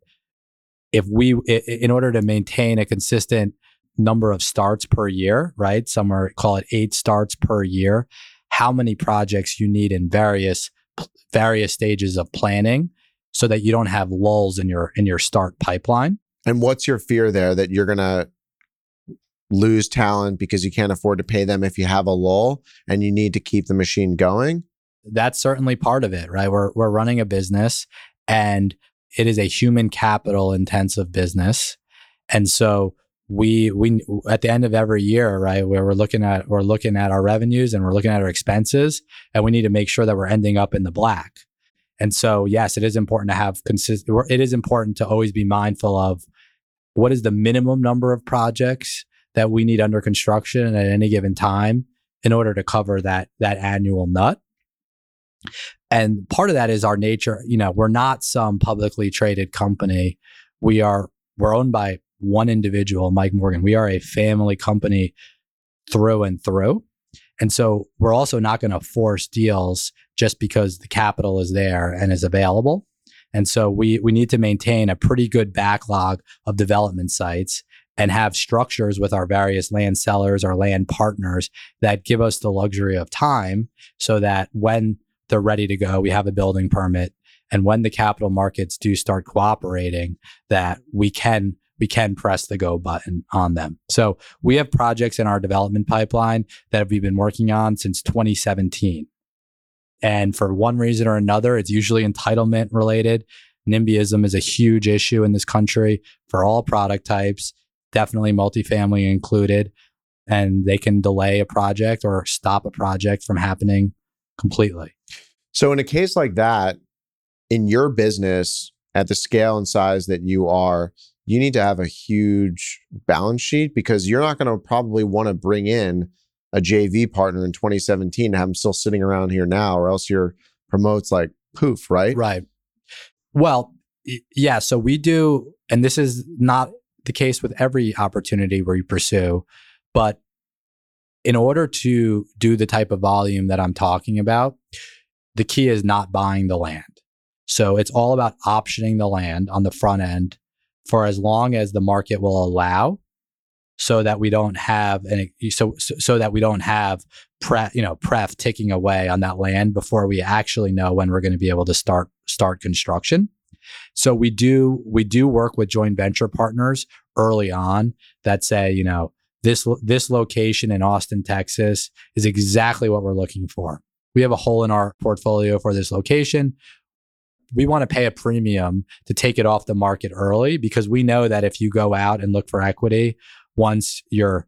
if we in order to maintain a consistent number of starts per year right? Some are call it 8 starts per year. How many projects you need in various various stages of planning so that you don't have lulls in your in your start pipeline. And what's your fear there that you're going to lose talent because you can't afford to pay them if you have a lull and you need to keep the machine going? That's certainly part of it, right? We're we're running a business and it is a human capital intensive business. And so we we at the end of every year, right, where we're looking at we're looking at our revenues and we're looking at our expenses, and we need to make sure that we're ending up in the black. And so, yes, it is important to have consistent. It is important to always be mindful of what is the minimum number of projects that we need under construction at any given time in order to cover that that annual nut. And part of that is our nature. You know, we're not some publicly traded company. We are we're owned by one individual, Mike Morgan. We are a family company through and through. And so we're also not going to force deals just because the capital is there and is available. And so we we need to maintain a pretty good backlog of development sites and have structures with our various land sellers or land partners that give us the luxury of time so that when they're ready to go, we have a building permit and when the capital markets do start cooperating that we can we can press the go button on them. So we have projects in our development pipeline that we've been working on since 2017. And for one reason or another, it's usually entitlement related. NIMBYism is a huge issue in this country for all product types, definitely multifamily included. And they can delay a project or stop a project from happening completely. So, in a case like that, in your business, at the scale and size that you are, you need to have a huge balance sheet because you're not going to probably want to bring in a JV partner in 2017 to have them still sitting around here now, or else your promotes like poof, right? Right. Well, yeah. So we do, and this is not the case with every opportunity where you pursue, but in order to do the type of volume that I'm talking about, the key is not buying the land. So it's all about optioning the land on the front end for as long as the market will allow so that we don't have any so so that we don't have pre you know pref ticking away on that land before we actually know when we're going to be able to start start construction so we do we do work with joint venture partners early on that say you know this this location in Austin Texas is exactly what we're looking for we have a hole in our portfolio for this location we want to pay a premium to take it off the market early because we know that if you go out and look for equity once you're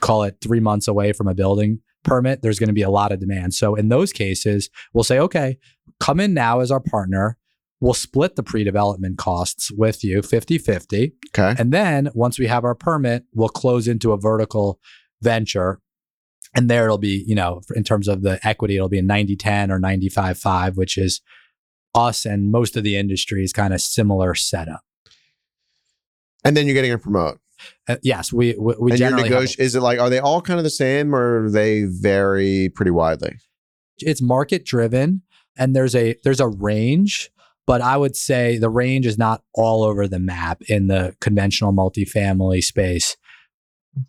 call it three months away from a building permit, there's going to be a lot of demand. So in those cases, we'll say, okay, come in now as our partner. We'll split the pre development costs with you 50 50. Okay. And then once we have our permit, we'll close into a vertical venture. And there it'll be, you know, in terms of the equity, it'll be a 90 10 or 95 5, which is us and most of the industry is kind of similar setup. And then you're getting a promote. Uh, yes, we we, we and generally negoti- is it like are they all kind of the same or they vary pretty widely? It's market driven, and there's a there's a range, but I would say the range is not all over the map in the conventional multifamily space.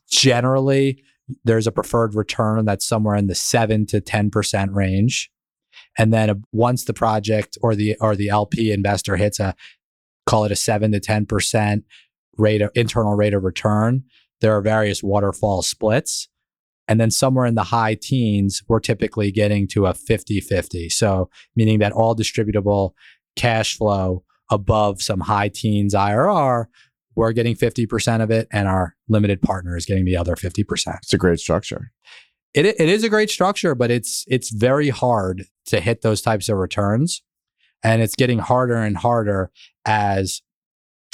Generally, there's a preferred return that's somewhere in the seven to ten percent range, and then once the project or the or the LP investor hits a call it a seven to ten percent rate of internal rate of return, there are various waterfall splits. And then somewhere in the high teens, we're typically getting to a 50 50. So, meaning that all distributable cash flow above some high teens IRR, we're getting 50% of it, and our limited partner is getting the other 50%. It's a great structure. It, it is a great structure, but it's it's very hard to hit those types of returns. And it's getting harder and harder as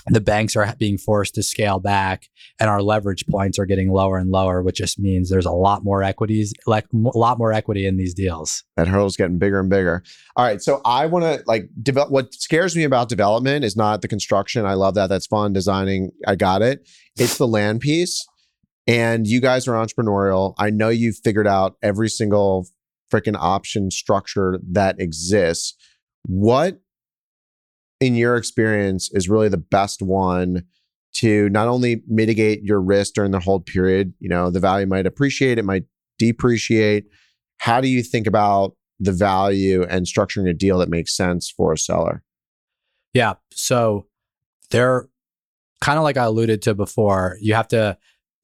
the banks are being forced to scale back and our leverage points are getting lower and lower which just means there's a lot more equities like a lot more equity in these deals. That hurdle's getting bigger and bigger. All right so i want to like develop what scares me about development is not the construction. I love that. That's fun. Designing i got it. It's the land piece and you guys are entrepreneurial. I know you've figured out every single freaking option structure that exists. What in your experience, is really the best one to not only mitigate your risk during the hold period, you know, the value might appreciate, it might depreciate. How do you think about the value and structuring a deal that makes sense for a seller? Yeah. So they're kind of like I alluded to before, you have to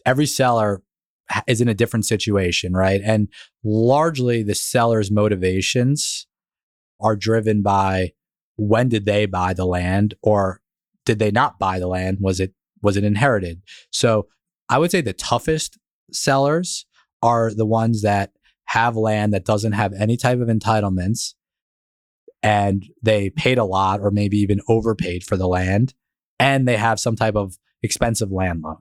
every seller is in a different situation, right? And largely the seller's motivations are driven by when did they buy the land or did they not buy the land? Was it was it inherited? So I would say the toughest sellers are the ones that have land that doesn't have any type of entitlements and they paid a lot or maybe even overpaid for the land and they have some type of expensive land loan.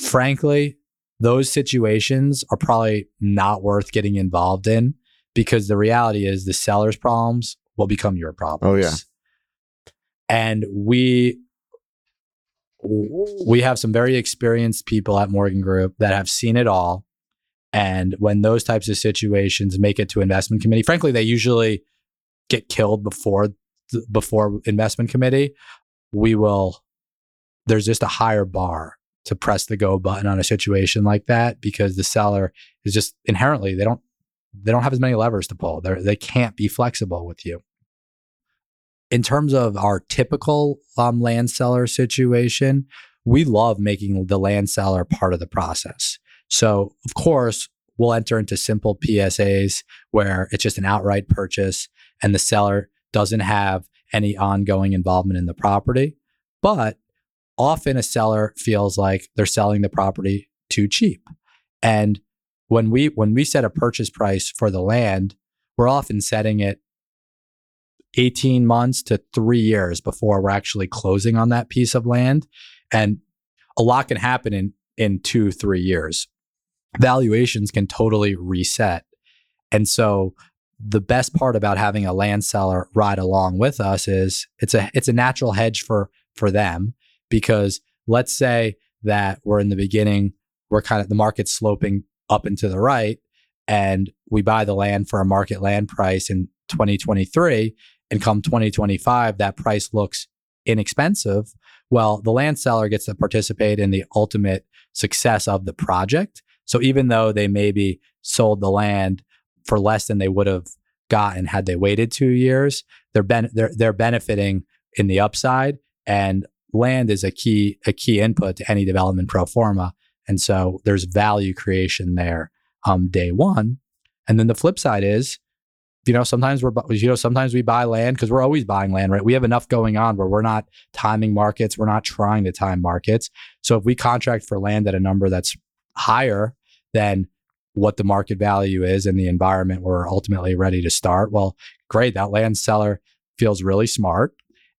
Frankly, those situations are probably not worth getting involved in because the reality is the seller's problems will become your problems. Oh yeah. And we we have some very experienced people at Morgan Group that have seen it all. And when those types of situations make it to investment committee, frankly, they usually get killed before before investment committee. We will. There's just a higher bar to press the go button on a situation like that because the seller is just inherently they don't they don't have as many levers to pull. They they can't be flexible with you. In terms of our typical um, land seller situation, we love making the land seller part of the process. So, of course, we'll enter into simple PSAs where it's just an outright purchase and the seller doesn't have any ongoing involvement in the property. But often a seller feels like they're selling the property too cheap. And when we when we set a purchase price for the land, we're often setting it 18 months to 3 years before we're actually closing on that piece of land and a lot can happen in in 2 3 years. Valuations can totally reset. And so the best part about having a land seller ride along with us is it's a it's a natural hedge for for them because let's say that we're in the beginning we're kind of the market's sloping up and to the right and we buy the land for a market land price in 2023 and come 2025 that price looks inexpensive well the land seller gets to participate in the ultimate success of the project so even though they maybe sold the land for less than they would have gotten had they waited 2 years they're ben- they're they're benefiting in the upside and land is a key a key input to any development pro forma and so there's value creation there um, day one. And then the flip side is, you know, sometimes we're, you know, sometimes we buy land because we're always buying land, right? We have enough going on where we're not timing markets. We're not trying to time markets. So if we contract for land at a number that's higher than what the market value is in the environment we're ultimately ready to start, well, great. That land seller feels really smart.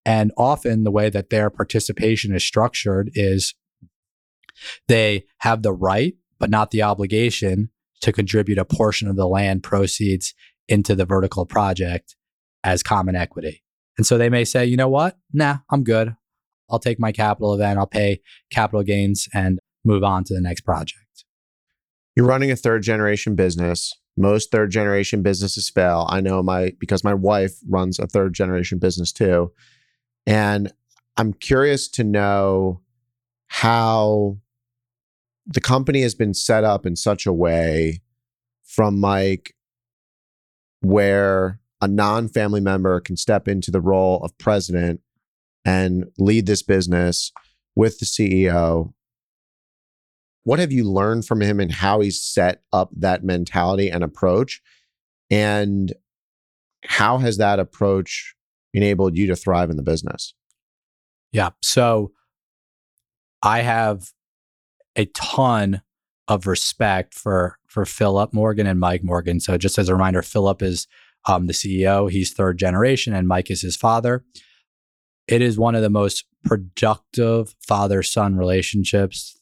And often the way that their participation is structured is they have the right, but not the obligation to contribute a portion of the land proceeds into the vertical project as common equity. And so they may say, you know what? Nah, I'm good. I'll take my capital event, I'll pay capital gains and move on to the next project. You're running a third generation business. Most third generation businesses fail. I know my because my wife runs a third generation business too. And I'm curious to know how the company has been set up in such a way from Mike where a non-family member can step into the role of president and lead this business with the CEO. What have you learned from him and how he's set up that mentality and approach? And how has that approach enabled you to thrive in the business? Yeah. So I have a ton of respect for for Philip Morgan and Mike Morgan. So just as a reminder, Philip is um, the CEO. He's third generation, and Mike is his father. It is one of the most productive father son relationships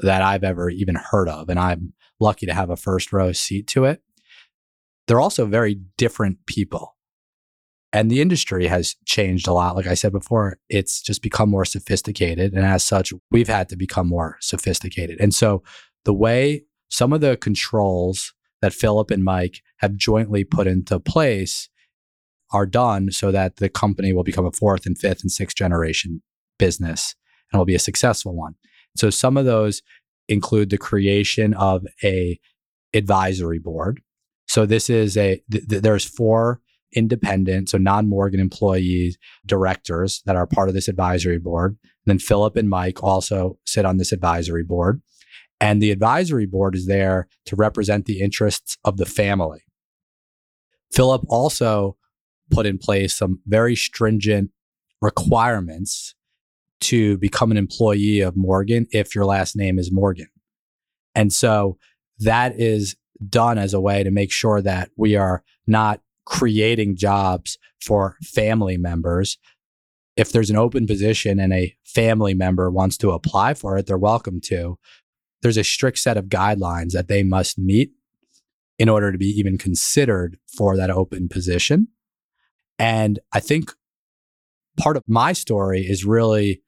that I've ever even heard of, and I'm lucky to have a first row seat to it. They're also very different people. And the industry has changed a lot. Like I said before, it's just become more sophisticated. And as such, we've had to become more sophisticated. And so the way some of the controls that Philip and Mike have jointly put into place are done so that the company will become a fourth and fifth and sixth generation business and will be a successful one. So some of those include the creation of a advisory board. So this is a th- th- there's four independent, so non Morgan employees, directors that are part of this advisory board. And then Philip and Mike also sit on this advisory board. And the advisory board is there to represent the interests of the family. Philip also put in place some very stringent requirements to become an employee of Morgan if your last name is Morgan. And so that is done as a way to make sure that we are not creating jobs for family members. If there's an open position and a family member wants to apply for it, they're welcome to. There's a strict set of guidelines that they must meet in order to be even considered for that open position. And I think part of my story is really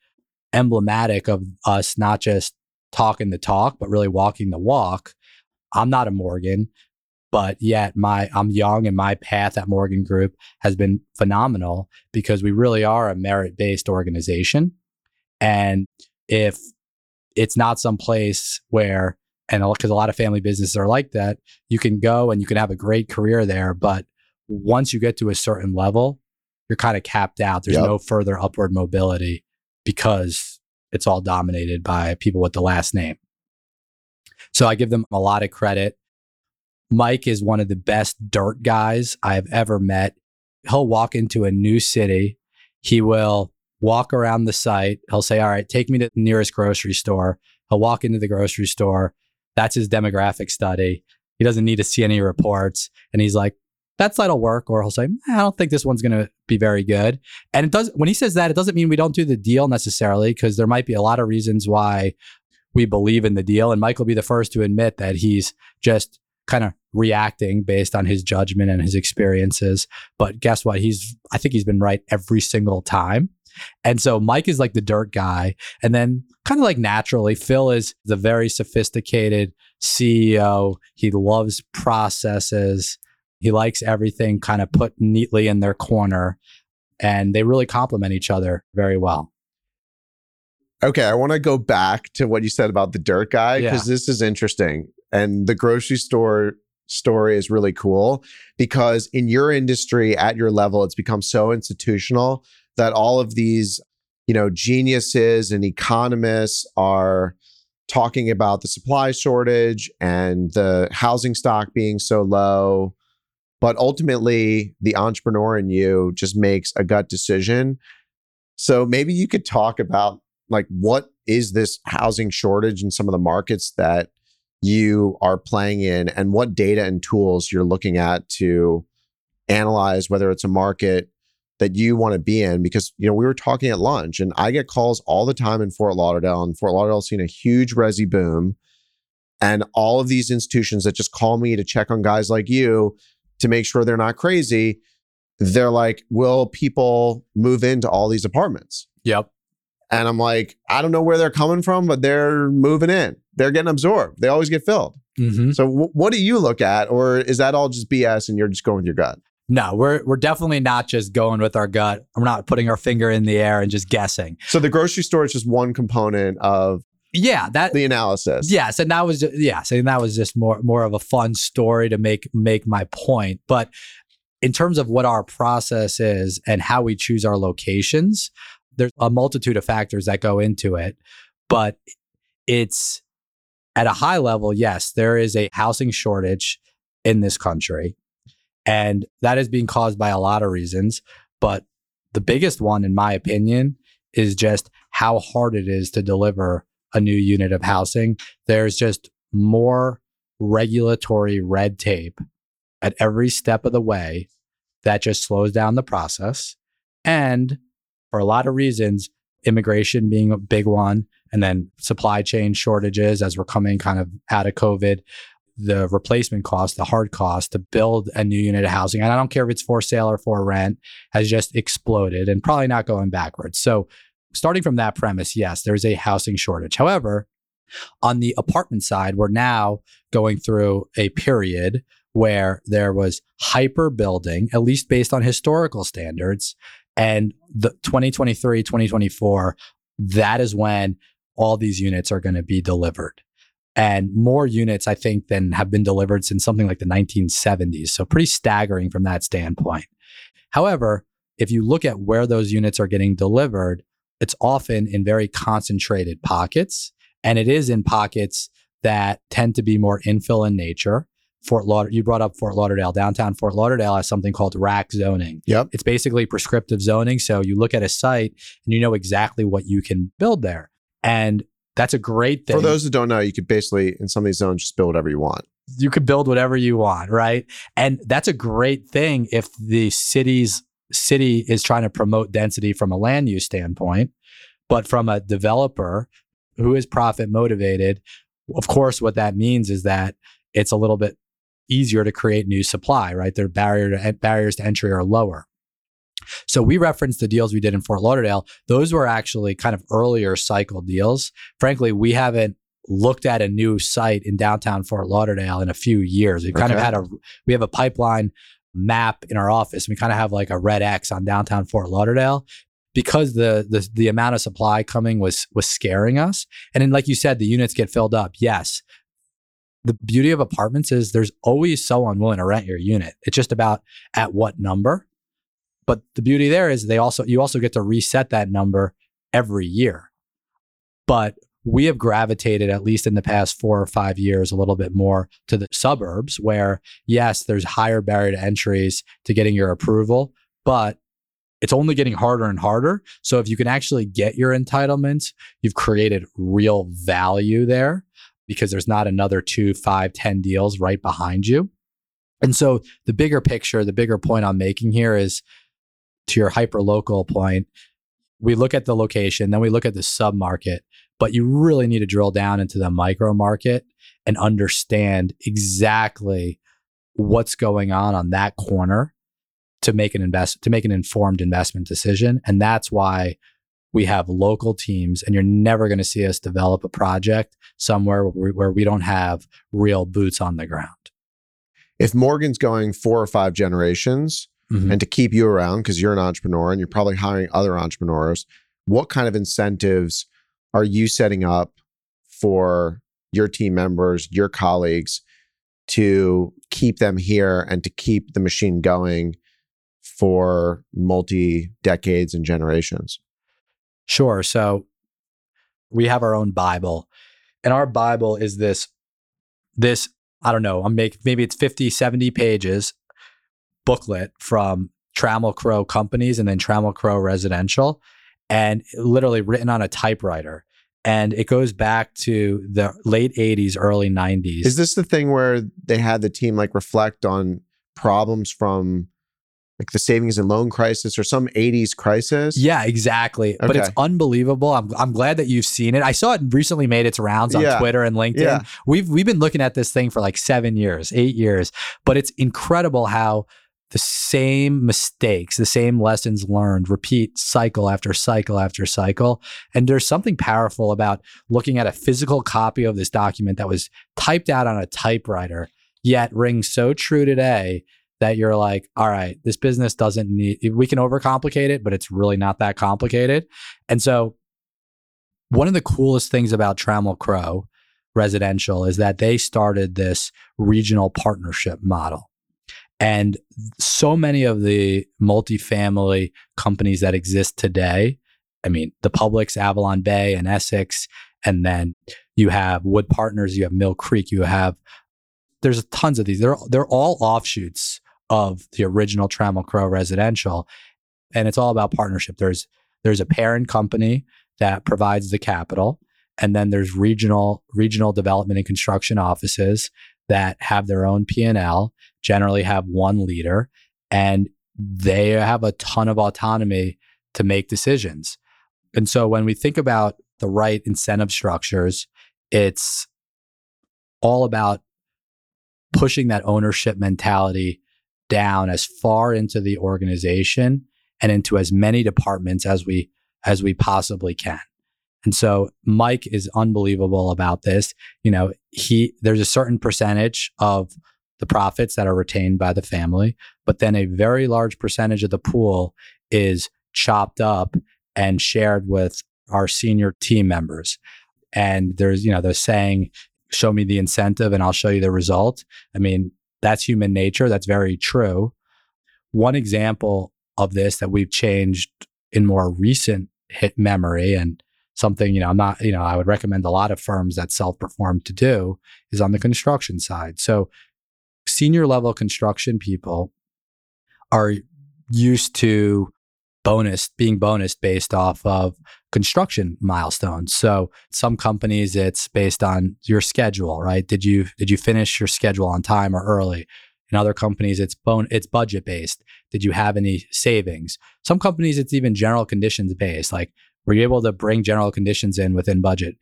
emblematic of us not just talking the talk, but really walking the walk. I'm not a Morgan, but yet my I'm young and my path at Morgan Group has been phenomenal because we really are a merit-based organization. And if it's not some place where and because a lot of family businesses are like that, you can go and you can have a great career there, but once you get to a certain level, you're kind of capped out. There's yep. no further upward mobility because it's all dominated by people with the last name. So I give them a lot of credit. Mike is one of the best dirt guys I've ever met. He'll walk into a new city. He will walk around the site. He'll say, All right, take me to the nearest grocery store. He'll walk into the grocery store. That's his demographic study. He doesn't need to see any reports. And he's like, that site will work. Or he'll say, I don't think this one's going to be very good. And it does, when he says that, it doesn't mean we don't do the deal necessarily, because there might be a lot of reasons why we believe in the deal. And Mike will be the first to admit that he's just kind of reacting based on his judgment and his experiences. But guess what? He's, I think he's been right every single time. And so Mike is like the dirt guy. And then kind of like naturally, Phil is the very sophisticated CEO. He loves processes. He likes everything kind of put neatly in their corner, and they really complement each other very well. Okay, I want to go back to what you said about the dirt guy because yeah. this is interesting. And the grocery store story is really cool because in your industry at your level it's become so institutional that all of these you know geniuses and economists are talking about the supply shortage and the housing stock being so low. But ultimately the entrepreneur in you just makes a gut decision. So maybe you could talk about like what is this housing shortage in some of the markets that you are playing in and what data and tools you're looking at to analyze whether it's a market that you want to be in because you know we were talking at lunch and I get calls all the time in Fort Lauderdale and Fort Lauderdale's seen a huge resi boom and all of these institutions that just call me to check on guys like you to make sure they're not crazy, they're like, will people move into all these apartments? Yep. And I'm like, I don't know where they're coming from, but they're moving in. They're getting absorbed. They always get filled. Mm-hmm. So, w- what do you look at, or is that all just BS and you're just going with your gut? No, we're we're definitely not just going with our gut. We're not putting our finger in the air and just guessing. So the grocery store is just one component of yeah that the analysis yes and that was just, yes and that was just more more of a fun story to make make my point but in terms of what our process is and how we choose our locations there's a multitude of factors that go into it but it's at a high level yes there is a housing shortage in this country and that is being caused by a lot of reasons but the biggest one in my opinion is just how hard it is to deliver a new unit of housing. There's just more regulatory red tape at every step of the way that just slows down the process. And for a lot of reasons, immigration being a big one, and then supply chain shortages as we're coming kind of out of COVID, the replacement cost, the hard cost to build a new unit of housing, and I don't care if it's for sale or for rent, has just exploded and probably not going backwards. So starting from that premise, yes, there's a housing shortage. However, on the apartment side, we're now going through a period where there was hyper building, at least based on historical standards. And the 2023, 2024, that is when all these units are going to be delivered. And more units, I think, than have been delivered since something like the 1970s. So, pretty staggering from that standpoint. However, if you look at where those units are getting delivered, it's often in very concentrated pockets. And it is in pockets that tend to be more infill in nature. Fort Lauder, you brought up Fort Lauderdale. Downtown Fort Lauderdale has something called RAC zoning. Yep. It's basically prescriptive zoning. So you look at a site and you know exactly what you can build there. And that's a great thing. For those that don't know, you could basically in some of these zones just build whatever you want. you could build whatever you want, right? And that's a great thing if the city's city is trying to promote density from a land use standpoint, but from a developer who is profit motivated, of course, what that means is that it's a little bit easier to create new supply, right? Their barrier to, barriers to entry are lower. So we referenced the deals we did in Fort Lauderdale. Those were actually kind of earlier cycle deals. Frankly, we haven't looked at a new site in downtown Fort Lauderdale in a few years. We've kind of had a we have a pipeline map in our office. We kind of have like a red X on downtown Fort Lauderdale because the the the amount of supply coming was was scaring us. And then like you said, the units get filled up. Yes. The beauty of apartments is there's always someone willing to rent your unit. It's just about at what number. But the beauty there is they also you also get to reset that number every year. But we have gravitated at least in the past 4 or 5 years a little bit more to the suburbs where yes, there's higher barrier to entries to getting your approval, but it's only getting harder and harder. So if you can actually get your entitlements, you've created real value there because there's not another two, five, ten deals right behind you. And so the bigger picture, the bigger point I'm making here is to your hyper local point, we look at the location, then we look at the sub market, but you really need to drill down into the micro market and understand exactly what's going on on that corner to make an invest to make an informed investment decision. And that's why we have local teams and you're never going to see us develop a project somewhere where we, where we don't have real boots on the ground. If Morgan's going four or five generations Mhm. and to keep you around because you're an entrepreneur and you're probably hiring other entrepreneurs, what kind of incentives are you setting up for your team members, your colleagues to keep them here and to keep the machine going for multi decades and generations? Sure. So we have our own Bible, and our Bible is this, this, I don't know, I'm make maybe it's 50, 70 pages booklet from Trammell Crow companies and then Trammell Crow residential, and literally written on a typewriter. And it goes back to the late 80s, early 90s. Is this the thing where they had the team like reflect on problems from like the savings and loan crisis or some 80s crisis? Yeah, exactly. But it's unbelievable. I'm I'm glad that you've seen it. I saw it recently made its rounds on Yeah. Twitter and LinkedIn. Yeah. We've we've been looking at this thing for like 7 years, 8 years, but it's incredible how the same mistakes, the same lessons learned repeat cycle after cycle after cycle. And there's something powerful about looking at a physical copy of this document that was typed out on a typewriter, yet rings so true today that you're like, all right, this business doesn't need, we can overcomplicate it, but it's really not that complicated. And so, one of the coolest things about Trammell Crow residential is that they started this regional partnership model. And so many of the multifamily companies that exist today, I mean, the Publix, Avalon Bay, and Essex, and then you have Wood Partners, you have Mill Creek, you have there's tons of these. They're they're all offshoots of the original Trammell Crow residential, and it's all about partnership. There's there's a parent company that provides the capital, and then there's regional regional development and construction offices that have their own P and L. Generally, have one leader, and they have a ton of autonomy to make decisions. And so, when we think about the right incentive structures, it's all about pushing that ownership mentality down as far into the organization and into as many departments as we as we possibly can. And so Mike is unbelievable about this. You know, he there's a certain percentage of the profits that are retained by the family, but then a very large percentage of the pool is chopped up and shared with our senior team members. And there's, you know, they're saying, show me the incentive and I'll show you the result. I mean, that's human nature. That's very true. One example of this that we've changed in more recent hit memory, and something, you know, I'm not, you know, I would recommend a lot of firms that self perform to do is on the construction side. So senior level construction people are used to bonus being bonus based off of construction milestones. So some companies it's based on your schedule, right? Did you did you finish your schedule on time or early? In other companies it's bone it's budget based. Did you have any savings? Some companies it's even general conditions based. Like were you able to bring general conditions in within budget?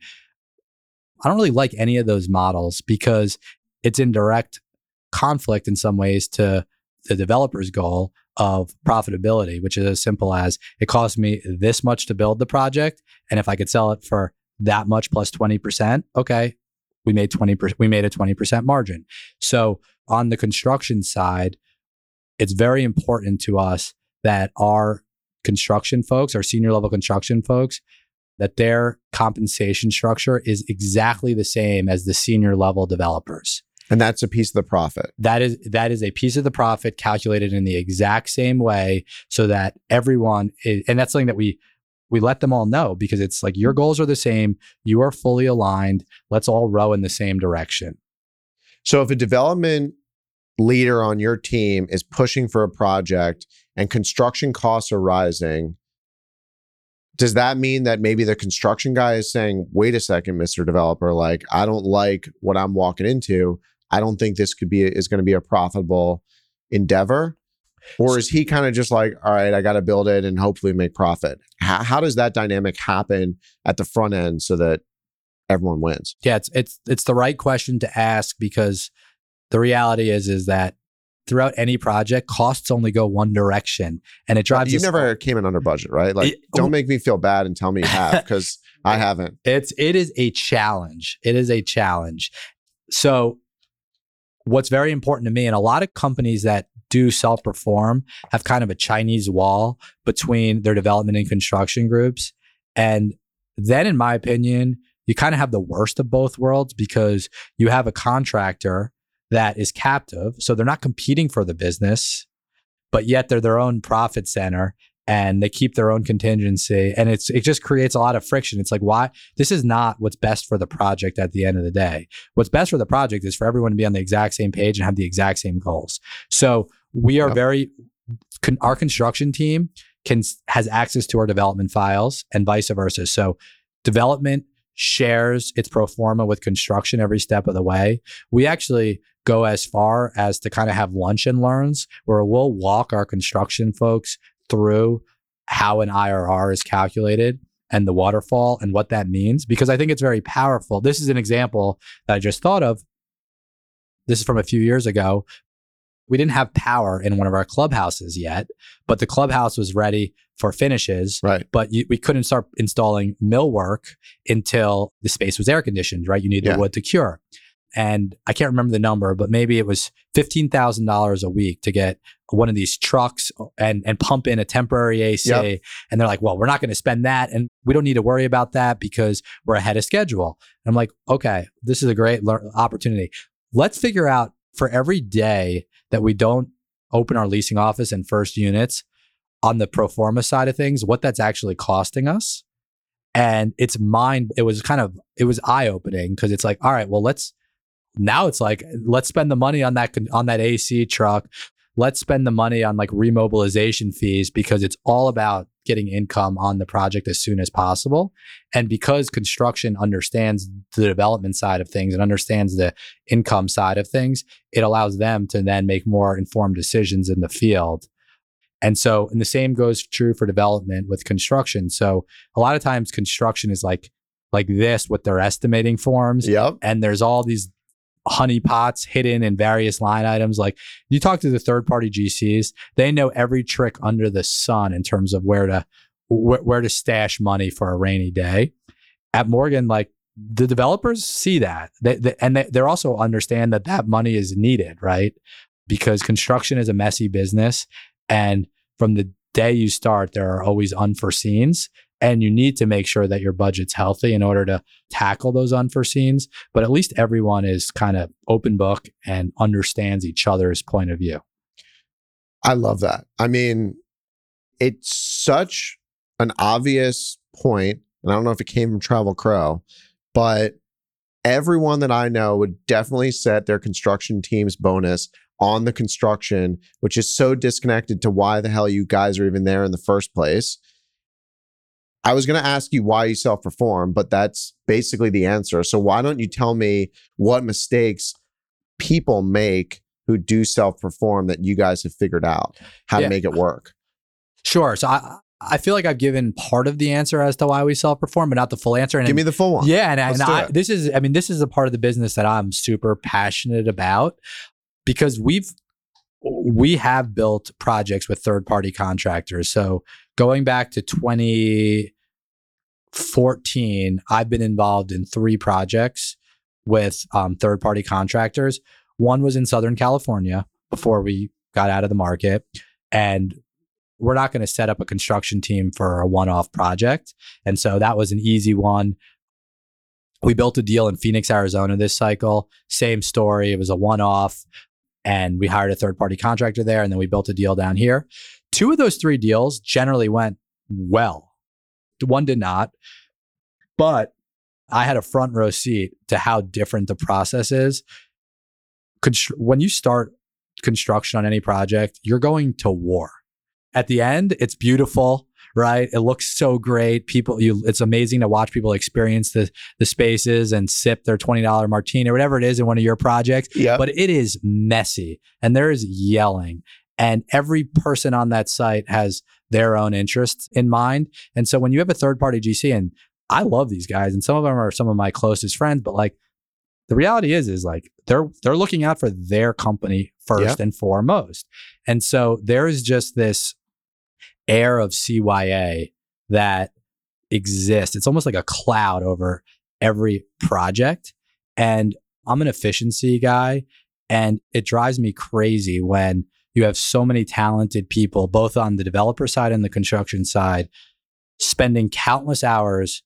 I don't really like any of those models because it's in direct conflict in some ways to the developer's goal of profitability, which is as simple as it costs me this much to build the project. And if I could sell it for that much plus 20%, okay, we made 20%, we made a 20% margin. So on the construction side, it's very important to us that our construction folks, our senior level construction folks, that their compensation structure is exactly the same as the senior level developers. And that's a piece of the profit. That is that is a piece of the profit calculated in the exact same way so that everyone is, and that's something that we we let them all know because it's like your goals are the same, you are fully aligned, let's all row in the same direction. So if a development leader on your team is pushing for a project and construction costs are rising, does that mean that maybe the construction guy is saying, wait a second, Mr. Developer, like I don't like what I'm walking into. I don't think this could be is going to be a profitable endeavor? Or is he kind of just like, all right, I got to build it and hopefully make profit? How, how does that dynamic happen at the front end so that everyone wins? Yeah, it's it's it's the right question to ask because the reality is is that throughout any project, costs only go one direction, and it drives. You never came in under budget, right? Like, it, don't make me feel bad and tell me you have because I haven't. It's it is a challenge. It is a challenge. So what's very important to me, and a lot of companies that do self perform have kind of a Chinese wall between their development and construction groups. And then, in my opinion, you kind of have the worst of both worlds because you have a contractor that is captive. So they're not competing for the business, but yet they're their own profit center and they keep their own contingency and it's it just creates a lot of friction. It's like why this is not what's best for the project at the end of the day. What's best for the project is for everyone to be on the exact same page and have the exact same goals. So we are yep. very con, our construction team can has access to our development files and vice versa. So development shares its pro forma with construction every step of the way. We actually go as far as to kind of have lunch and learns where we'll walk our construction folks through how an IRR is calculated and the waterfall and what that means because I think it's very powerful. This is an example that I just thought of. This is from a few years ago. We didn't have power in one of our clubhouses yet, but the clubhouse was ready for finishes. Right. But you, we couldn't start installing millwork until the space was air conditioned, right? You need yeah. the wood to cure and I can't remember the number, but maybe it was fifteen thousand dollars a week to get one of these trucks uh, and and pump in a temporary AC. Yep. And they're like, "Well, we're not going to spend that, and we don't need to worry about that because we're ahead of schedule." And I'm like, "Okay, this is a great le- opportunity. Let's figure out for every day that we don't open our leasing office and first units on the pro forma side of things, what that's actually costing us." And it's mind. It was kind of it was eye opening because it's like, all right, well, let's now it's like let's spend the money on that on that AC truck. Let's spend the money on like remobilization fees because it's all about getting income on the project as soon as possible. And because construction understands the development side of things and understands the income side of things, it allows them to then make more informed decisions in the field. And so, and the same goes true for development with construction. So, a lot of times construction is like like this with their estimating forms. Yep. And there's all these honeypots hidden in various line items. Like you talk to the third party GCs, they know every trick under the sun in terms of where to wh- where to stash money for a rainy day. At Morgan, like the developers see that, they, they, and they, they also understand that that money is needed, right? Because construction is a messy business, and from the day you start, there are always unforeseens. And you need to make sure that your budget's healthy in order to tackle those unforeseens. But at least everyone is kind of open book and understands each other's point of view. I love that. I mean, it's such an obvious point, and I don't know if it came from Trammell Crow, but everyone that I know would definitely set their construction team's bonus on the construction, which is so disconnected to why the hell you guys are even there in the first place. I was going to ask you why you self perform, but that's basically the answer. So, why don't you tell me what mistakes people make who do self perform that you guys have figured out how Yeah. to make it work? Sure. So I I feel like I've given part of the answer as to why we self perform, but not the full answer. And Give me the full one. Yeah, and, and I, this is I mean this is a part of the business that I'm super passionate about because we've we have built projects with third party contractors. So going back to 2014, I've been involved in three projects with um, third party contractors. One was in Southern California before we got out of the market, and we're not going to set up a construction team for a one off project. And so that was an easy one. We built a deal in Phoenix, Arizona this cycle. Same story. It was a one off, and we hired a third party contractor there. And then we built a deal down here. Two of those three deals generally went well, one did not. But I had a front row seat to how different the process is. Constr- when you start construction on any project, you're going to war. At the end, it's beautiful, right? It looks so great. People, you, it's amazing to watch people experience the the spaces and sip their twenty dollar martini or whatever it is in one of your projects. Yeah. But it is messy, and there is yelling, and every person on that site has their own interests in mind. And so when you have a third party GC, and I love these guys, and some of them are some of my closest friends, but like the reality is, is like they're they're looking out for their company first Yep. and foremost. And so there is just this air of CYA that exists. It's almost like a cloud over every project. And I'm an efficiency guy, and it drives me crazy when you have so many talented people, both on the developer side and the construction side, spending countless hours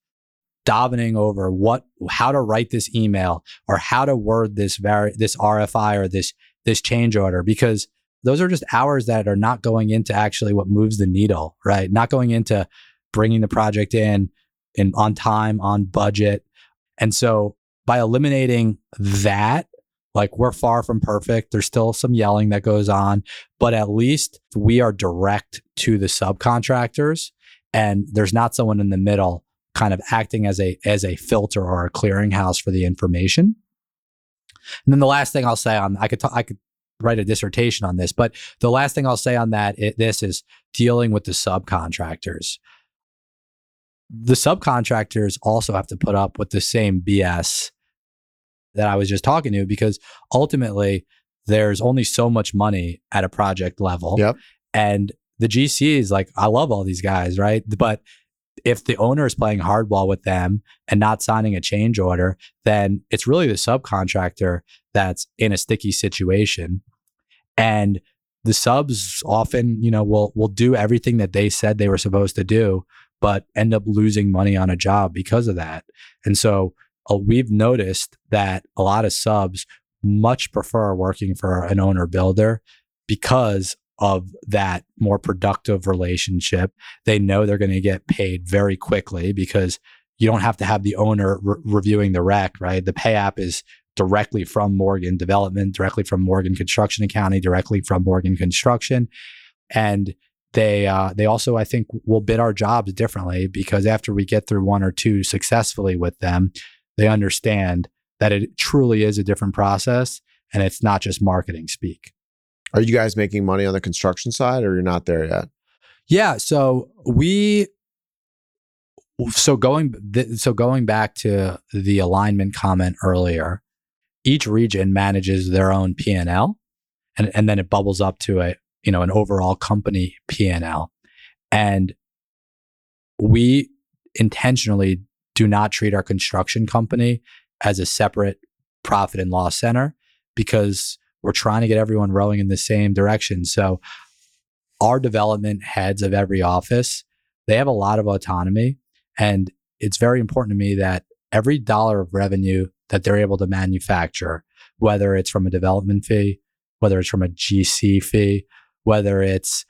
davening over what how to write this email or how to word this vari- this RFI or this this change order because those are just hours that are not going into actually what moves the needle, right? Not going into bringing the project in in on time, on budget. And so by eliminating that, like we're far from perfect. There's still some yelling that goes on, but at least we are direct to the subcontractors and there's not someone in the middle kind of acting as a as a filter or a clearinghouse for the information. And then the last thing I'll say on I could ta- I could write a dissertation on this, but the last thing I'll say on that it, this is dealing with the subcontractors. The subcontractors also have to put up with the same BS that I was just talking to because ultimately there's only so much money at a project level. Yep. And the GC is like, I love all these guys, right? But if the owner is playing hardball with them and not signing a change order, then it's really the subcontractor that's in a sticky situation. And the subs often, you know, will will do everything that they said they were supposed to do, but end up losing money on a job because of that. And so uh, we've noticed that a lot of subs much prefer working for an owner builder because of that more productive relationship. They know they're going to get paid very quickly because you don't have to have the owner re- reviewing the rec, right? The pay app is directly from Morgan Development, directly from Morgan Construction Accounting, directly from Morgan Construction. And they uh, they also I think will bid our jobs differently because after we get through one or two successfully with them, they understand that it truly is a different process and it's not just marketing speak. Are you guys making money on the construction side or you're not there yet? Yeah, so we so going th- so going back to the alignment comment earlier, each region manages their own P&L and and then it bubbles up to a you know an overall company P&L. And we intentionally do not treat our construction company as a separate profit and loss center because we're trying to get everyone rowing in the same direction. So our development heads of every office, they have a lot of autonomy. And it's very important to me that every dollar of revenue that they're able to manufacture, whether it's from a development fee, whether it's from a GC fee, whether it's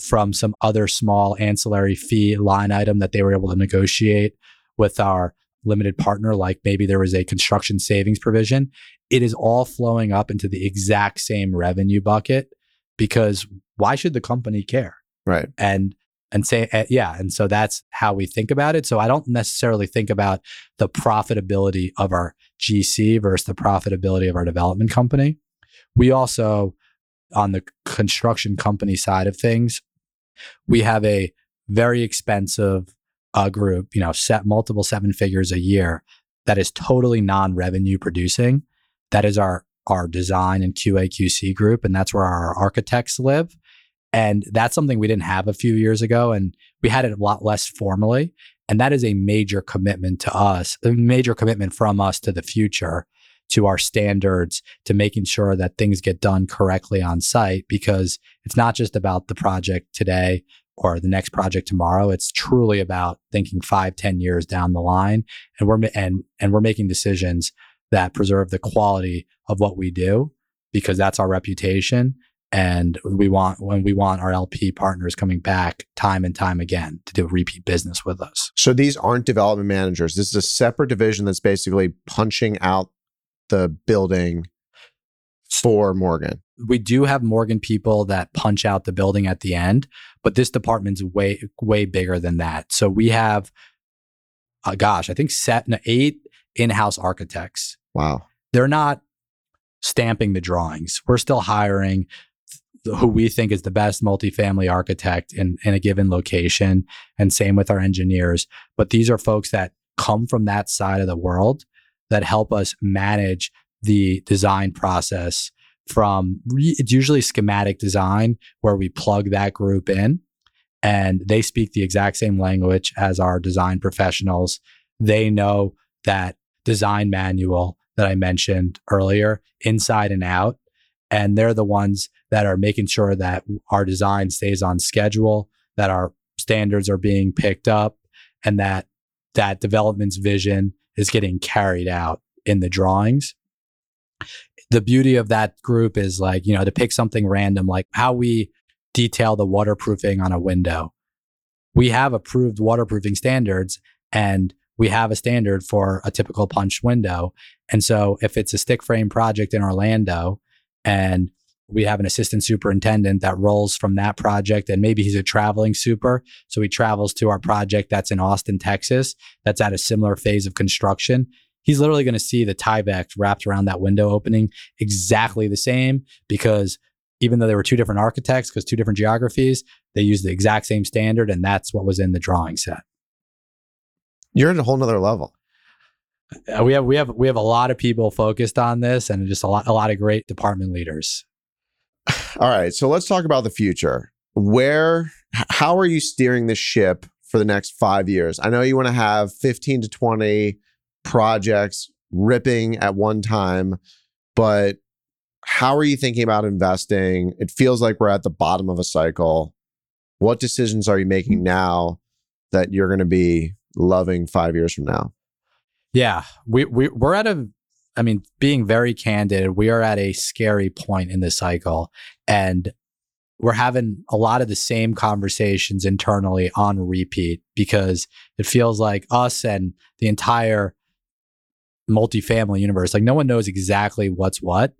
from some other small ancillary fee line item that they were able to negotiate with our limited partner, like maybe there was a construction savings provision, it is all flowing up into the exact same revenue bucket because why should the company care? Right. And and say uh, yeah and so that's how we think about it so i don't necessarily think about the profitability of our gc versus the profitability of our development company we also on the construction company side of things we have a very expensive uh, group you know set multiple seven figures a year that is totally non-revenue producing that is our our design and qa qc group and that's where our architects live and that's something we didn't have a few years ago. And we had it a lot less formally. And that is a major commitment to us, a major commitment from us to the future, to our standards, to making sure that things get done correctly on site, because it's not just about the project today or the next project tomorrow. It's truly about thinking five, ten years down the line. And we're, and, and we're making decisions that preserve the quality of what we do because that's our reputation and we want when we want our LP partners coming back time and time again to do repeat business with us. So these aren't development managers. This is a separate division that's basically punching out the building for Morgan. We do have Morgan people that punch out the building at the end, but this department's way way bigger than that. So we have uh, gosh, I think set eight in-house architects. Wow. They're not stamping the drawings. We're still hiring who we think is the best multifamily architect in, in a given location. And same with our engineers. But these are folks that come from that side of the world that help us manage the design process from re- it's usually schematic design where we plug that group in and they speak the exact same language as our design professionals. They know that design manual that I mentioned earlier inside and out and they're the ones that are making sure that our design stays on schedule, that our standards are being picked up, and that that development's vision is getting carried out in the drawings. The beauty of that group is like, you know, to pick something random, like how we detail the waterproofing on a window. We have approved waterproofing standards and we have a standard for a typical punch window. And so if it's a stick frame project in Orlando and we have an assistant superintendent that rolls from that project and maybe he's a traveling super so he travels to our project that's in austin texas that's at a similar phase of construction he's literally going to see the tyvek wrapped around that window opening exactly the same because even though there were two different architects because two different geographies they used the exact same standard and that's what was in the drawing set you're at a whole nother level uh, we have we have we have a lot of people focused on this and just a lot a lot of great department leaders. All right, so let's talk about the future. Where how are you steering this ship for the next 5 years? I know you want to have 15 to 20 projects ripping at one time, but how are you thinking about investing? It feels like we're at the bottom of a cycle. What decisions are you making mm-hmm. now that you're going to be loving 5 years from now? Yeah, we, we we're at a. I mean, being very candid, we are at a scary point in the cycle, and we're having a lot of the same conversations internally on repeat because it feels like us and the entire multifamily universe, like no one knows exactly what's what.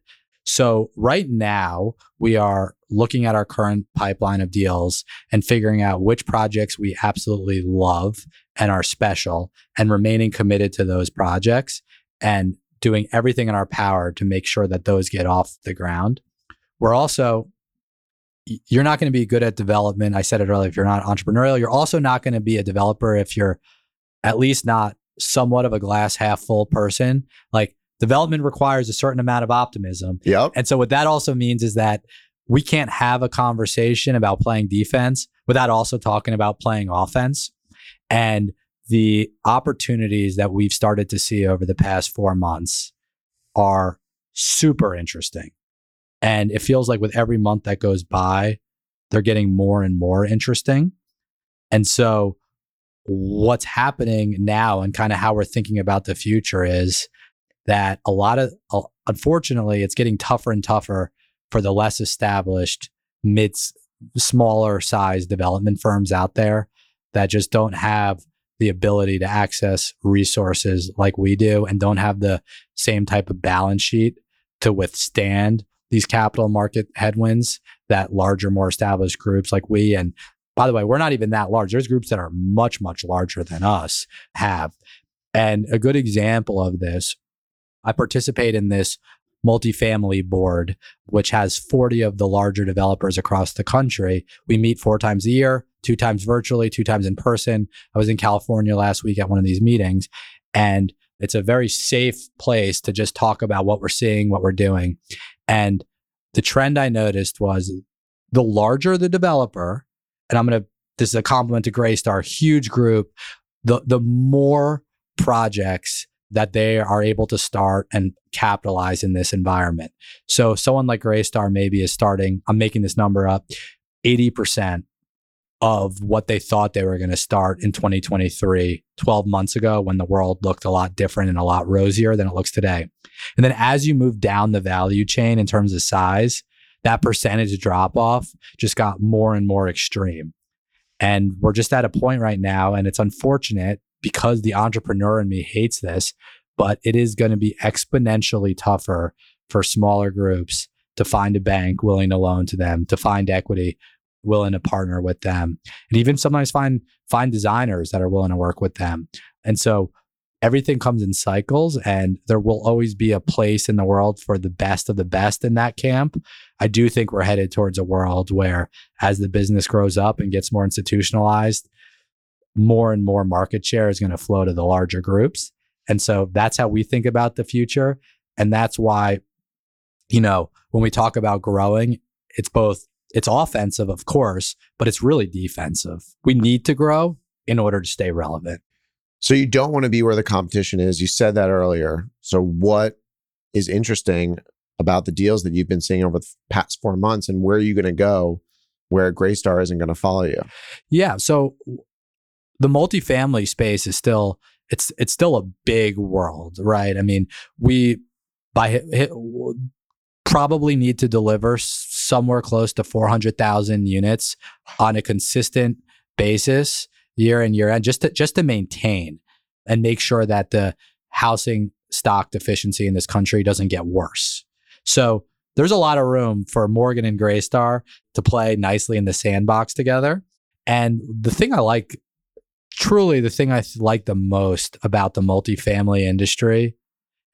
So right now we are looking at our current pipeline of deals and figuring out which projects we absolutely love and are special and remaining committed to those projects and doing everything in our power to make sure that those get off the ground. We're also you're not going to be good at development. I said it earlier. If you're not entrepreneurial, you're also not going to be a developer if you're at least not somewhat of a glass half full person. Like development requires a certain amount of optimism. Yep. And so what that also means is that we can't have a conversation about playing defense without also talking about playing offense. And the opportunities that we've started to see over the past four months are super interesting. And it feels like with every month that goes by, they're getting more and more interesting. And so, what's happening now and kind of how we're thinking about the future is that a lot of, uh, unfortunately, it's getting tougher and tougher for the less established, mid, smaller size development firms out there that just don't have the ability to access resources like we do and don't have the same type of balance sheet to withstand these capital market headwinds that larger, more established groups like we and by the way, we're not even that large. There's groups that are much, much larger than us have. And a good example of this, I participate in this multifamily board, which has 40 of the larger developers across the country. We meet four times a year, two times virtually, two times in person. I was in California last week at one of these meetings, and it's a very safe place to just talk about what we're seeing, what we're doing. And the trend I noticed was the larger the developer, and I'm going to, this is a compliment to Greystar, huge group, the, the more projects that they are able to start and capitalize in this environment. So someone like Greystar maybe is starting, I'm making this number up, 80% of what they thought they were going to start in 2023, 12 months ago when the world looked a lot different and a lot rosier than it looks today. And then as you move down the value chain in terms of size, that percentage drop off just got more and more extreme. And we're just at a point right now, and it's unfortunate because the entrepreneur in me hates this, but it is going to be exponentially tougher for smaller groups to find a bank willing to loan to them, to find equity willing to partner with them, and even sometimes find find designers that are willing to work with them. And so everything comes in cycles and there will always be a place in the world for the best of the best in that camp. I do think we're headed towards a world where as the business grows up and gets more institutionalized, more and more market share is going to flow to the larger groups. And so that's how we think about the future. And that's why, you know, when we talk about growing, it's both, it's offensive, of course, but it's really defensive. We need to grow in order to stay relevant. So you don't want to be where the competition is. You said that earlier. So what is interesting about the deals that you've been seeing over the past four months and where are you going to go where Greystar isn't going to follow you? Yeah. So the multifamily space is still it's it's still a big world, right? I mean, we by hit, probably need to deliver somewhere close to 400,000 units on a consistent basis year in year out just to just to maintain and make sure that the housing stock deficiency in this country doesn't get worse. So there's a lot of room for Morgan and Greystar to play nicely in the sandbox together. And the thing I like truly the thing I like the most about the multifamily industry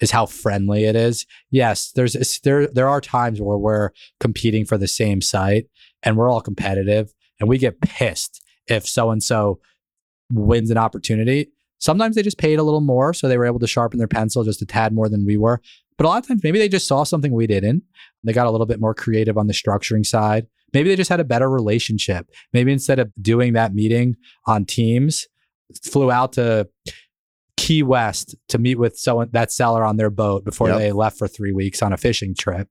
is how friendly it is. Yes, there's there there are times where we're competing for the same site and we're all competitive and we get pissed if so and so wins an opportunity. Sometimes they just paid a little more so they were able to sharpen their pencil just a tad more than we were. But a lot of times maybe they just saw something we didn't. They got a little bit more creative on the structuring side. Maybe they just had a better relationship. Maybe instead of doing that meeting on Teams, flew out to Key West to meet with someone that seller on their boat before yep. they left for three weeks on a fishing trip.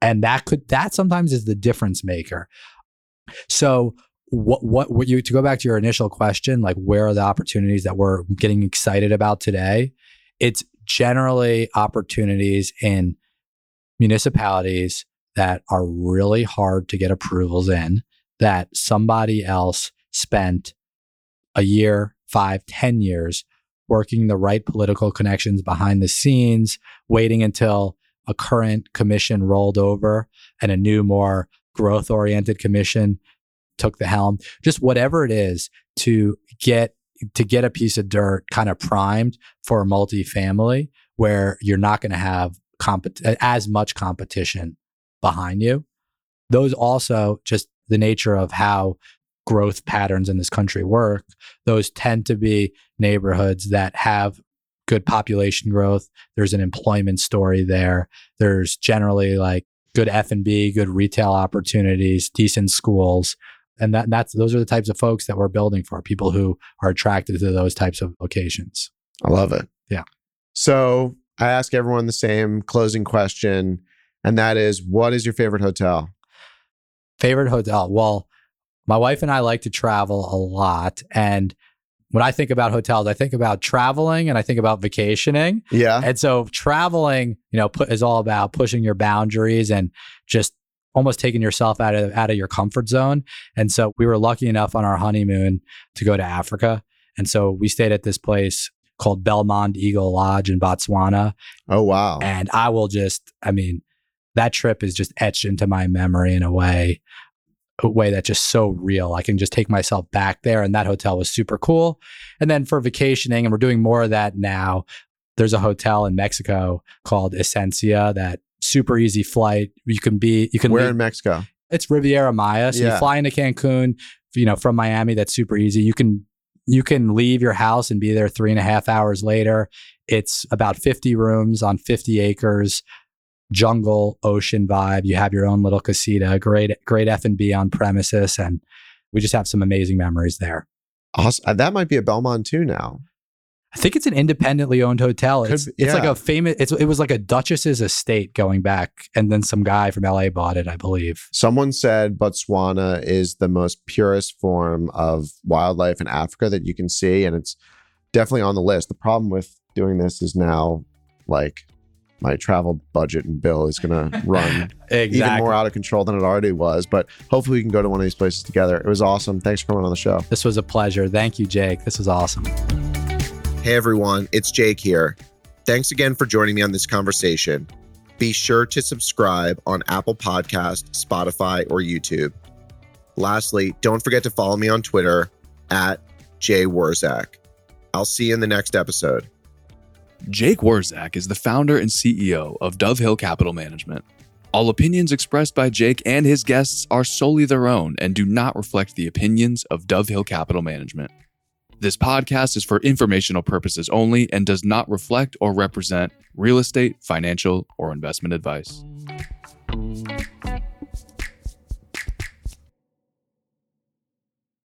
And that could that sometimes is the difference maker. So what what what you to go back to your initial question, like where are the opportunities that we're getting excited about today? It's generally opportunities in municipalities that are really hard to get approvals in that somebody else spent a year five, ten years working the right political connections behind the scenes, waiting until a current commission rolled over and a new, more growth oriented commission took the helm. Just whatever it is to get to get a piece of dirt kind of primed for a multifamily where you're not going to have comp- as much competition behind you. Those also just the nature of how growth patterns in this country work, those tend to be neighborhoods that have good population growth. There's an employment story there. There's generally like good F&B, good retail opportunities, decent schools. And that that's those are the types of folks that we're building for, people who are attracted to those types of locations. I love it. Yeah. So, I ask everyone the same closing question and that is what is your favorite hotel? Favorite hotel? Well, my wife and I like to travel a lot. And when I think about hotels, I think about traveling and I think about vacationing. Yeah. And so traveling, you know, put, is all about pushing your boundaries and just almost taking yourself out of out of your comfort zone. And so we were lucky enough on our honeymoon to go to Africa. And so we stayed at this place called Belmond Eagle Lodge in Botswana. Oh wow. And I will just, I mean, that trip is just etched into my memory in a way, a way that's just so real. I can just take myself back there. And that hotel was super cool. And then for vacationing, and we're doing more of that now, there's a hotel in Mexico called Esencia that super easy flight. You can be, you can Where leave- in Mexico? it's Riviera Maya. So Yeah. you fly into Cancun, you know, from Miami. That's super easy. You can you can leave your house and be there three and a half hours later. It's about 50 rooms on 50 acres, jungle, ocean vibe. You have your own little casita, great, great F and B on premises, and we just have some amazing memories there. Awesome. Uh, That might be a Belmond too now. I think it's an independently owned hotel. Could It's, it's like a famous. It's, it was like a duchess's estate going back, and then some guy from LA bought it, I believe. Someone said Botswana is the most purest form of wildlife in Africa that you can see, and it's definitely on the list. The problem with doing this is now, like, my travel budget and bill is going to run even more out of control than it already was. But hopefully, we can go to one of these places together. It was awesome. Thanks for coming on the show. This was a pleasure. Thank you, Jake. This was awesome. Hey everyone, it's Jake here. Thanks again for joining me on this conversation. Be sure to subscribe on Apple Podcast, Spotify, or YouTube. Lastly, don't forget to follow me on Twitter at jwurzak. I'll see you in the next episode. Jake Wurzak is the founder and CEO of DoveHill Capital Management. All opinions expressed by Jake and his guests are solely their own and do not reflect the opinions of DoveHill Capital Management. This podcast is for informational purposes only and does not reflect or represent real estate, financial, or investment advice.